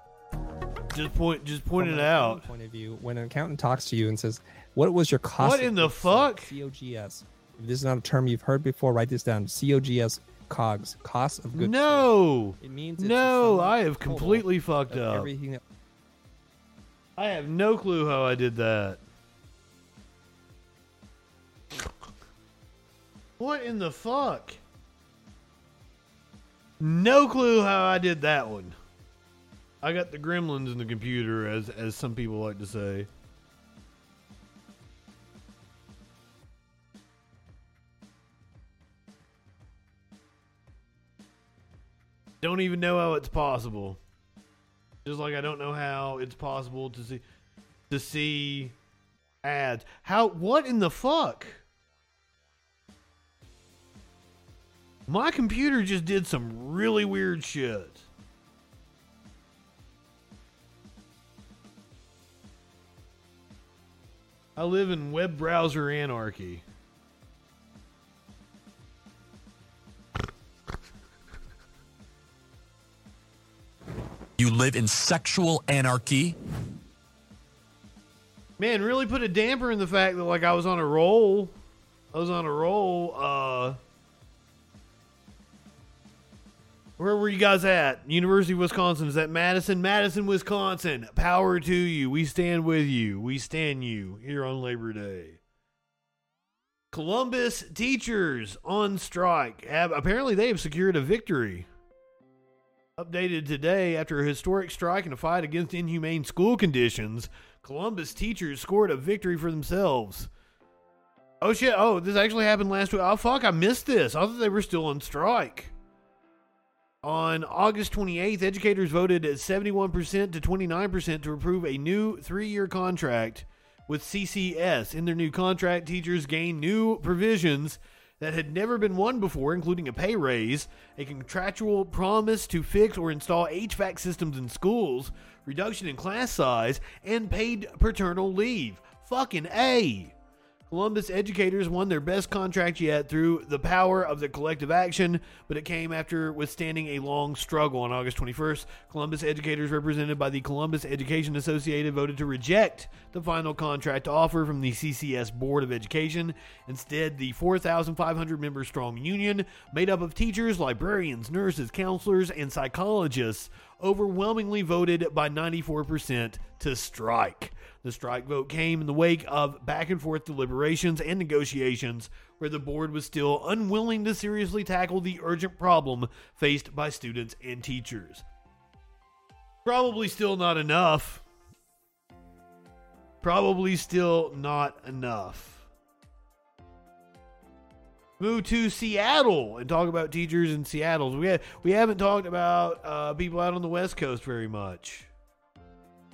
Just point just point From it an accounting out. Point of view, when an accountant talks to you and says, "What was your cost?" What of in the goods sold?" fuck? COGS. If this is not a term you've heard before, write this down. COGS, COGS, cost of goods. No. sold. It means it's the No, sum I have total completely fucked of up. Everything that I have no clue how I did that. What in the fuck? No clue how I did that one. I got the gremlins in the computer, as as some people like to say. Don't even know how it's possible. Just like I don't know how it's possible to see to see ads. How what in the fuck? My computer just did some really weird shit. I live in web browser anarchy. You live in sexual anarchy? Man, really put a damper in the fact that like I was on a roll. I was on a roll. Uh Where were you guys at? University of Wisconsin. Is that Madison? Madison, Wisconsin. Power to you. We stand with you. We stand you here on Labor Day. Columbus teachers on strike. Have apparently they have secured a victory. Updated today after a historic strike and a fight against inhumane school conditions, Columbus teachers scored a victory for themselves. Oh shit! Oh, this actually happened last week. Oh fuck! I missed this. I thought they were still on strike. On August 28th, educators voted at 71% to 29% to approve a new three-year contract with CCS. In their new contract, teachers gained new provisions that had never been won before, including a pay raise, a contractual promise to fix or install HVAC systems in schools, reduction in class size, and paid paternal leave. Fucking A. Columbus educators won their best contract yet through the power of the collective action, but it came after withstanding a long struggle. On August 21st, Columbus educators, represented by the Columbus Education Associated, voted to reject the final contract offer from the CCS Board of Education. Instead, the 4,500 member strong union, made up of teachers, librarians, nurses, counselors, and psychologists, overwhelmingly voted by 94% to strike. The strike vote came in the wake of back and forth deliberations and negotiations where the board was still unwilling to seriously tackle the urgent problem faced by students and teachers. Probably still not enough. Probably still not enough. move to Seattle and talk about teachers in Seattle. We ha- we haven't talked about uh, people out on the West Coast very much.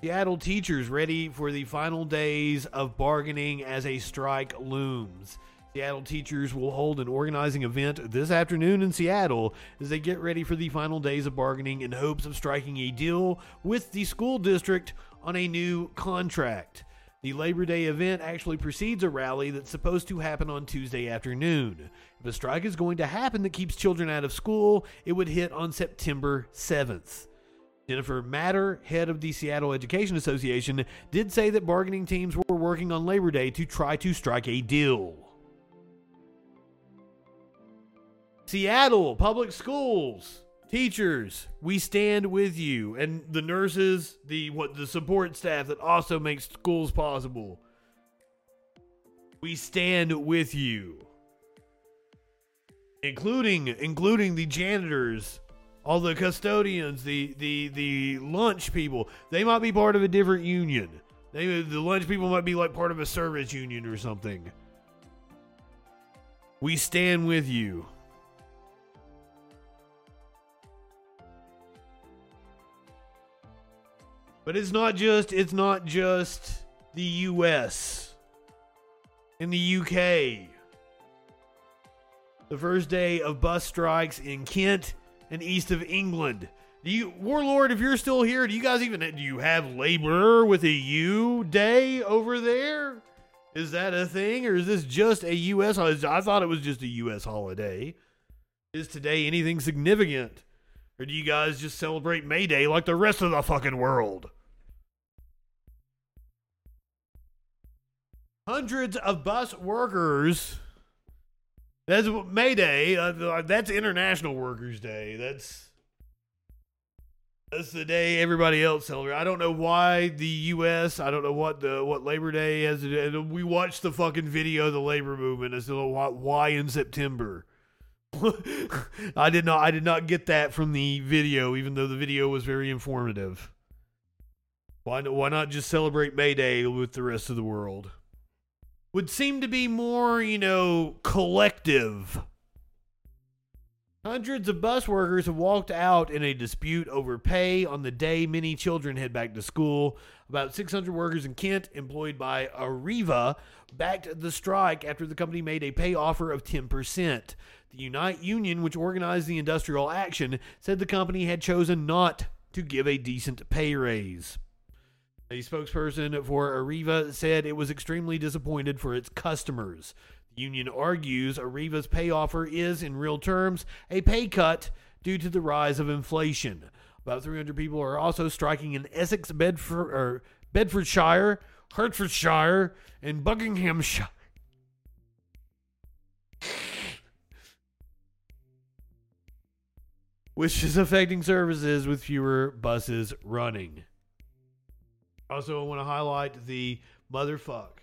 Seattle teachers ready for the final days of bargaining as a strike looms. Seattle teachers will hold an organizing event this afternoon in Seattle as they get ready for the final days of bargaining in hopes of striking a deal with the school district on a new contract. The Labor Day event actually precedes a rally that's supposed to happen on Tuesday afternoon. If a strike is going to happen that keeps children out of school, it would hit on September 7th. Jennifer Matter, head of the Seattle Education Association, did say that bargaining teams were working on Labor Day to try to strike a deal. Seattle Public Schools teachers, we stand with you, and the nurses, the what the support staff that also makes schools possible. We stand with you, including including the janitors, all the custodians, the the the lunch people. They might be part of a different union. They, the lunch people might be like part of a service union or something. We stand with you. But it's not just it's not just the US. In the UK. The first day of bus strikes in Kent and east of England. Do you Warlord, if you're still here, do you guys even do you have labor with a U day over there? Is that a thing or is this just a US? I thought it was just a US holiday. Is today anything significant? Or do you guys just celebrate May Day like the rest of the fucking world? Hundreds of bus workers. That's May Day. Uh, that's International Workers' Day. That's that's the day everybody else celebrates. I don't know why the U.S. I don't know what the what Labor Day has. Do. We watched the fucking video of the labor movement. As to why, why in September. I did not. I did not get that from the video, even though the video was very informative. Why? Why not just celebrate May Day with the rest of the world? Would seem to be more, you know, collective. Hundreds of bus workers have walked out in a dispute over pay on the day many children head back to school. About 600 workers in Kent, employed by Arriva, backed the strike after the company made a pay offer of 10%. The Unite Union, which organized the industrial action, said the company had chosen not to give a decent pay raise. A spokesperson for Arriva said it was extremely disappointed for its customers. The union argues Arriva's pay offer is, in real terms, a pay cut due to the rise of inflation. About 300 people are also striking in Essex, Bedford, or Bedfordshire, Hertfordshire, and Buckinghamshire. Which is affecting services with fewer buses running. Also, I want to highlight the motherfuck.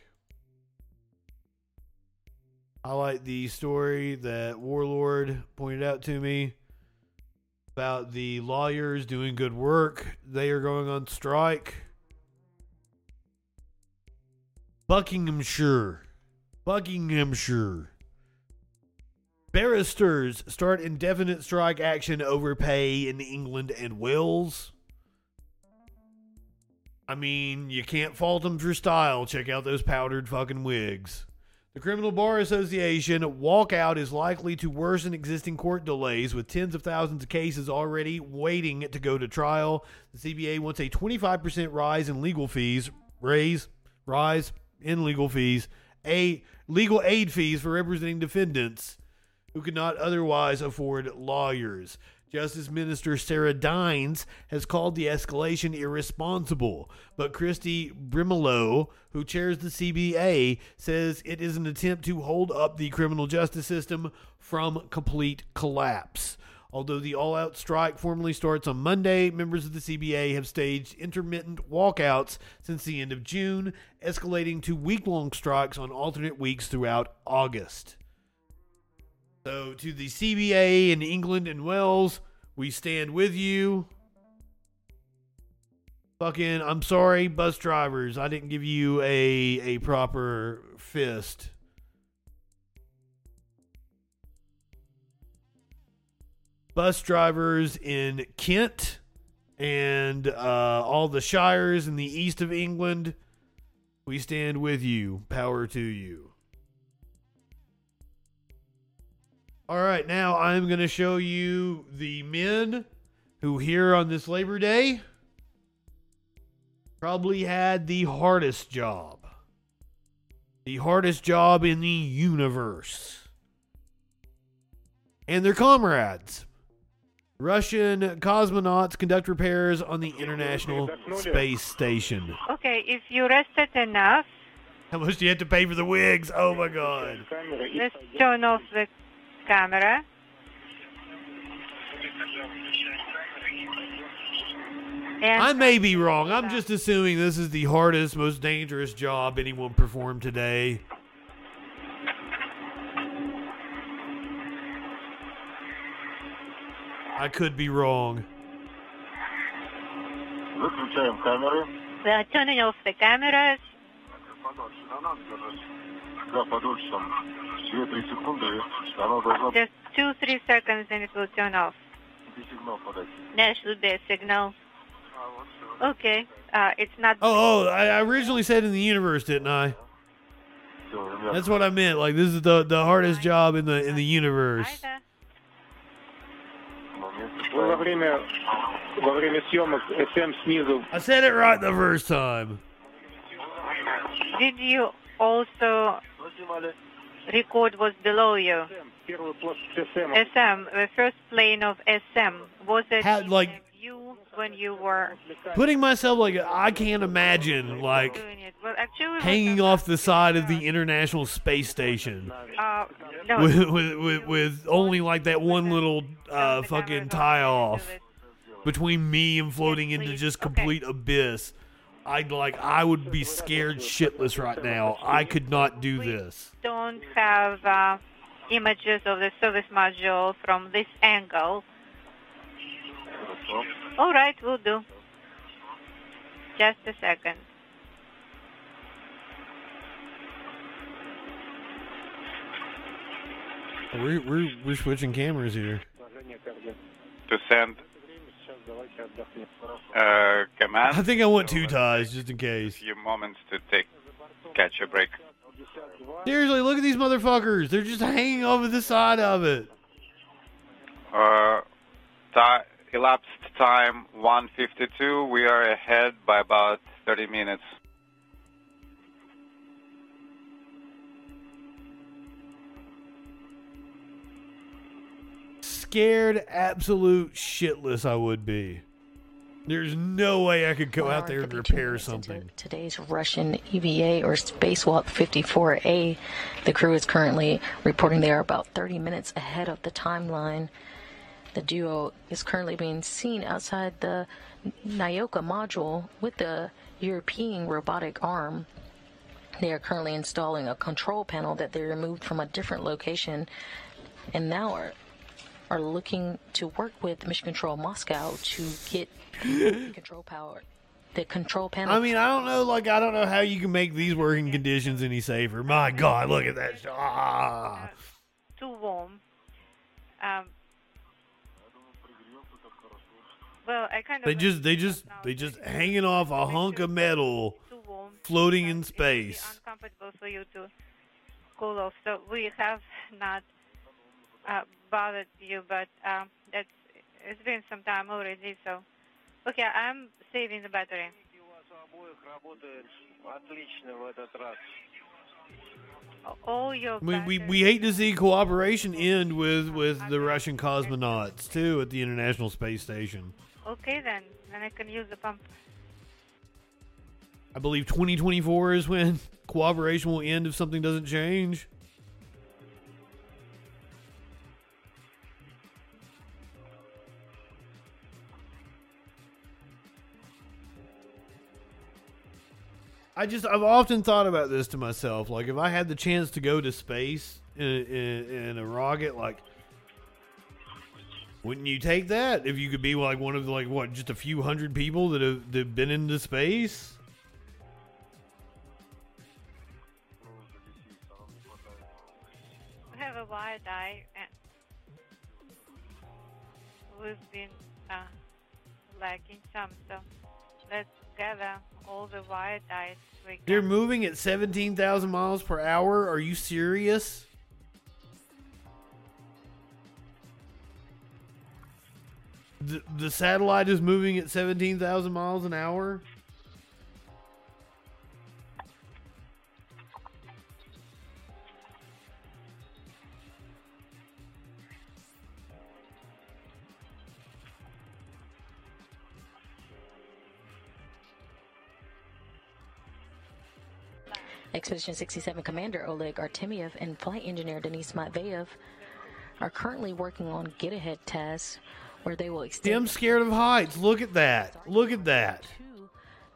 Highlight the story that Warlord pointed out to me about the lawyers doing good work. They are going on strike. Buckinghamshire. Buckinghamshire. Barristers start indefinite strike action over pay in England and Wales. I mean, you can't fault them for style. Check out those powdered fucking wigs. The Criminal Bar Association walkout is likely to worsen existing court delays with tens of thousands of cases already waiting to go to trial. The CBA wants a 25% rise in legal fees, raise, rise in legal fees, a legal aid fees for representing defendants who could not otherwise afford lawyers. Justice Minister Sarah Dines has called the escalation irresponsible, but Kirsty Brimelow, who chairs the CBA, says it is an attempt to hold up the criminal justice system from complete collapse. Although the all out strike formally starts on Monday, members of the CBA have staged intermittent walkouts since the end of June, escalating to week long strikes on alternate weeks throughout August. So, to the CBA in England and Wales, we stand with you. Fucking, I'm sorry, bus drivers. I didn't give you a a proper fist. bus drivers in Kent and uh, all the shires in the east of England. We stand with you. Power to you. All right, now I'm going to show you the men who here on this Labor Day probably had the hardest job. The hardest job in the universe. And their comrades. Russian cosmonauts conduct repairs on the International Space Station. Okay, if you rested enough, How much do you have to pay for the wigs? Oh my god. let's turn off the camera. And I may be wrong. I'm just assuming this is the hardest, most dangerous job anyone performed today. I could be wrong. Listen to him, camera. We are turning off the cameras. Да, подольше там. Две, три секунды. Оно должно Just two, three seconds and it will turn off. быть сигнал подать. There should be a signal. Okay, uh, it's not. Oh, oh, I I originally said in the universe, didn't I? That's what I meant. Like this is the the hardest job in the in the universe. Вы во время, во время съемок СМ снизу I said it right the first time. Did you also record was below you? SM, the first plane of SM. Was it Had, like- you when you were Putting myself like I can't imagine like? Well, actually, hanging off the side of the International Space Station uh, no, with, with, with, with only like that one little uh, fucking tie off between me and floating into just complete abyss. I'd like I would be scared shitless right now. I could not do this. don't have uh, images of the service module from this angle. All right, we'll do. Just a second. We're we're, we're switching cameras here. to send uh, command. I think I want two ties just in case. few moments to take catch a break. Seriously, look at these motherfuckers. They're just hanging over the side of it. Uh, ti elapsed time 152. We are ahead by about 30 minutes. Scared absolute shitless I would be. There's no way I could go out there and repair something. Today's Russian EVA or Spacewalk 54A. The crew is currently reporting they are about 30 minutes ahead of the timeline. The duo is currently being seen outside the Nauka module with the European robotic arm. They are currently installing a control panel that they removed from a different location and now are are looking to work with Mission Control Moscow to get control power. The control panel. I mean, I don't know. Like, I don't know how you can make these working conditions any safer. My God, look at that! sh- Ah. Too warm. Um, well, I kind of. They just, they just, they just hanging off a hunk of metal, floating in space. uncomfortable for you to cool off. So we have not uh, bothered you, but um, that's it's been some time already. So okay, I'm saving the battery. All your We, we, we hate to see cooperation end with, with the Russian cosmonauts too at the International Space Station. okay then, then I can use the pump. I believe 2024 is when cooperation will end if something doesn't change. I just I've often thought about this to myself. Like if I had the chance to go to space in, in, in a rocket, like wouldn't you take that if you could be like one of the, like what just a few hundred people that have that have been into space? We have a wide eye. And we've been uh, lacking some. So let's gather all the wire ties we They're moving at 17,000 miles per hour. Are you serious? The, the satellite is moving at 17,000 miles an hour? Expedition 67 Commander Oleg Artemiev and Flight Engineer Denis Matveyev are currently working on get ahead tasks where they will extend I'm scared of heights. Look at that. Look at that.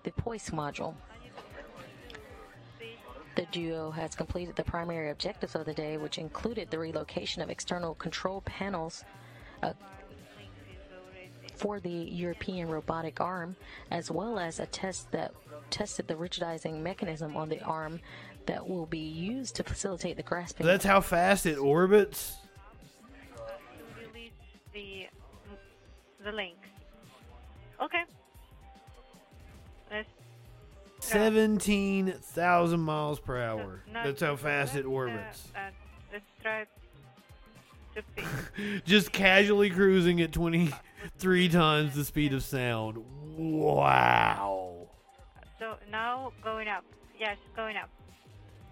the Poisk module. The duo has completed the primary objectives of the day, which included the relocation of external control panels uh, for the European robotic arm, as well as a test that tested the rigidizing mechanism on the arm that will be used to facilitate the grasping. That's how fast it orbits? release the the link. Okay. Let's 17,000 miles per hour. not- That's how fast it let's, uh, orbits. Uh, let's try to pick. Just casually cruising at 23 times the speed of sound. Wow. So now going up. Yes, going up.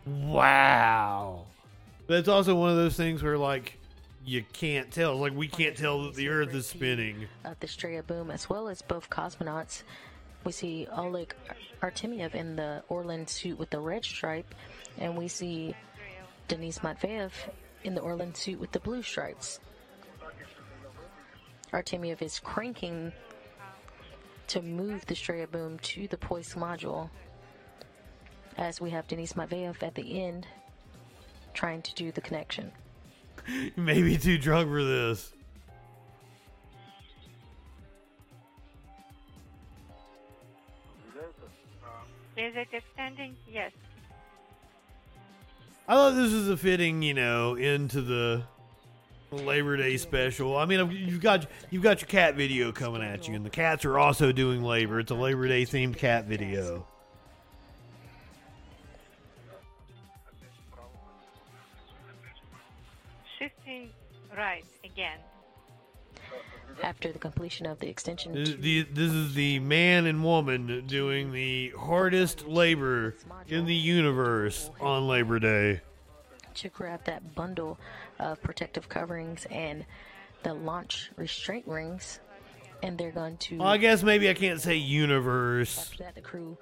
Wow. That's also one of those things where, like, you can't tell. Like, we can't tell that the Earth is spinning. of the Strela boom, as well as both cosmonauts. We see Oleg Artemiev in the Orlan suit with the red stripe, and we see Denis Matveev in the Orlan suit with the blue stripes. Artemiev is cranking to move the Strela boom to the Poisk module, as we have Denis Matveyev at the end trying to do the connection. You may be too drunk for this. Is it extending? Yes. I thought this was a fitting, you know, into the Labor Day special. I mean, you've got you've got your cat video coming at you, and the cats are also doing labor. It's a Labor Day themed cat video. Shifting right again. After the completion of the extension This, the, this is the man and woman doing the hardest labor in the universe on Labor Day. to grab that bundle of protective coverings and the launch restraint rings, and they're going to. Well, I guess maybe I can't say universe. After that, the crew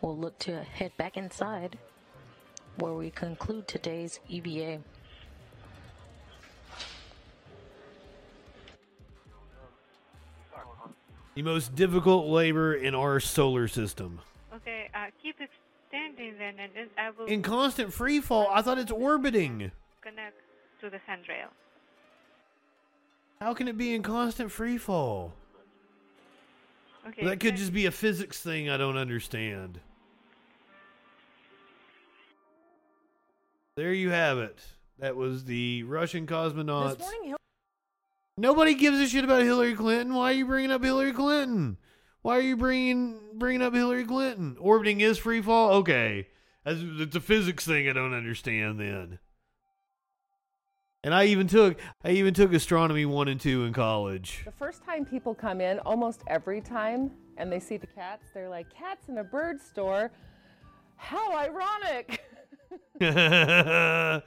will look to head back inside, where we conclude today's EVA. The most difficult labor in our solar system. Okay, uh, keep extending then, and then I will In constant free fall, I thought it's orbiting. connect to the handrail. How can it be in constant free fall? Okay. that could just be a physics thing I don't understand. There you have it. That was the Russian cosmonauts. This morning, Hil- Nobody gives a shit about Hillary Clinton. Why are you bringing up Hillary Clinton? Why are you bringing bringing up Hillary Clinton? Orbiting is free fall. Okay, That's, it's a physics thing I don't understand. Then, and I even took I even took astronomy one and two in college. the first time people come in, almost every time, and they see the cats, they're like, "Cats in a bird store? How ironic!" Tell them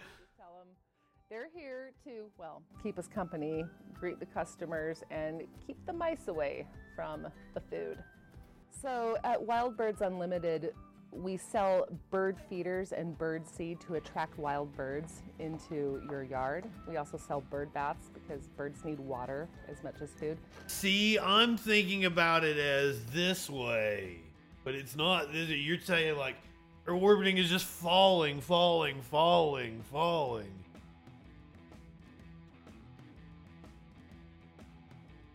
they're here to well keep us company, greet the customers, and keep the mice away from the food. So at Wild Birds Unlimited, we sell bird feeders and bird seed to attract wild birds into your yard. We also sell bird baths because birds need water as much as food. See, I'm thinking about it as this way, but it's not. You're saying like orbiting is just falling, falling, falling, falling.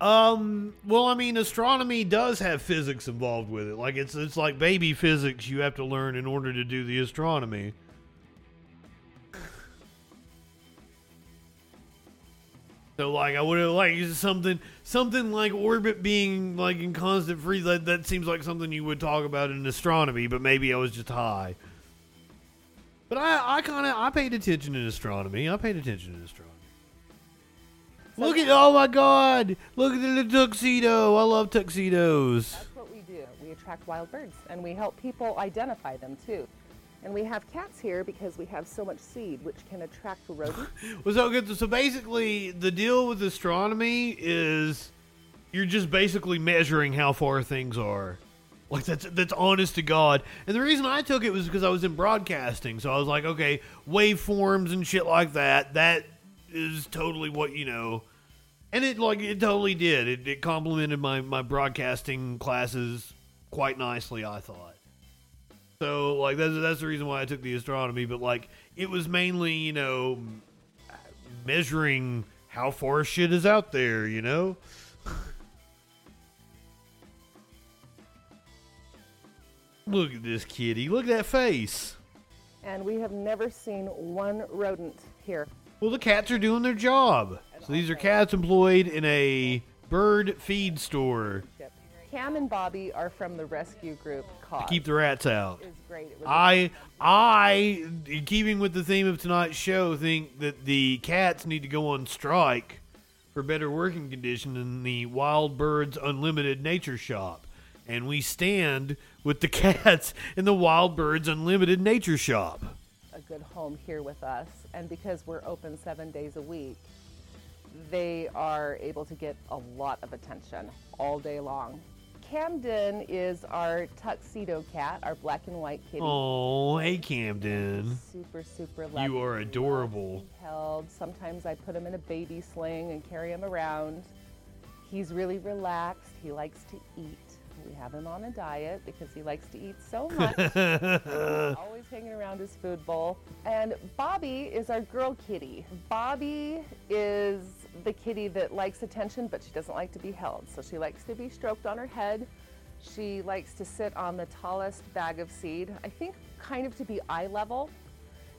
Um. Well, I mean, astronomy does have physics involved with it. Like it's it's like baby physics you have to learn in order to do the astronomy. So like I would have like something something like orbit being like in constant freeze. That that seems like something you would talk about in astronomy, but maybe I was just high. But I I kind of I paid attention in astronomy. I paid attention in astronomy. Look at oh my god! Look at the tuxedo. I love tuxedos. That's what we do. We attract wild birds and we help people identify them too. And we have cats here because we have so much seed, which can attract rodents. Well, so good. So basically, the deal with astronomy is you're just basically measuring how far things are. Like that's that's honest to God. And the reason I took it was because I was in broadcasting, so I was like, okay, waveforms and shit like that. That is totally what you know. And it like it totally did. It, it complemented my my broadcasting classes quite nicely. I thought. So like that's that's the reason why I took the astronomy. But like it was mainly you know measuring how far shit is out there. You know. Look at this kitty. Look at that face. And we have never seen one rodent here. Well, the cats are doing their job. So these are cats employed in a bird feed store Cam and Bobby are from the rescue group to keep the rats out. It was great. It was I, I, in keeping with the theme of tonight's show, think that the cats need to go on strike for better working conditions in the Wild Birds Unlimited Nature Shop. And we stand with the cats in the Wild Birds Unlimited Nature Shop. A good home here with us. And because we're open seven days a week, they are able to get a lot of attention all day long. Camden is our tuxedo cat, our black and white kitty. Oh, hey Camden. Super, super lovely. You are adorable. held. Sometimes I put him in a baby sling and carry him around. He's really relaxed. He likes to eat. We have him on a diet because he likes to eat so much. Always hanging around his food bowl. And Bobby is our girl kitty. Bobby is the kitty that likes attention, but she doesn't like to be held. So she likes to be stroked on her head. She likes to sit on the tallest bag of seed, I think kind of to be eye level.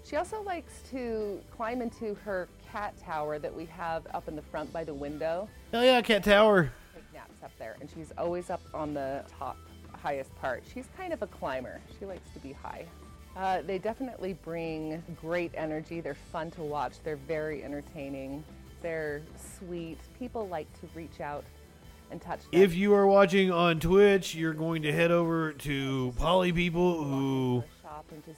She also likes to climb into her cat tower that we have up in the front by the window. Hell yeah, Cat Tower. Up there, and she's always up on the top, highest part. She's kind of a climber. She likes to be high. Uh, they definitely bring great energy. They're fun to watch. They're very entertaining. They're sweet. People like to reach out and touch them. If you are watching on Twitch, you're going to head over to Poly People who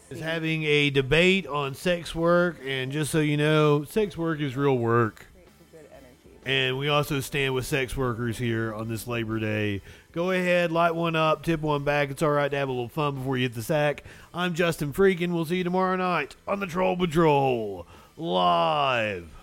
is having a debate on sex work. And just so you know, sex work is real work. And we also stand with sex workers here on this Labor Day. Go ahead, light one up, tip one back. It's all right to have a little fun before you hit the sack. I'm Justin Freakin. We'll see you tomorrow night on the Troll Patrol live.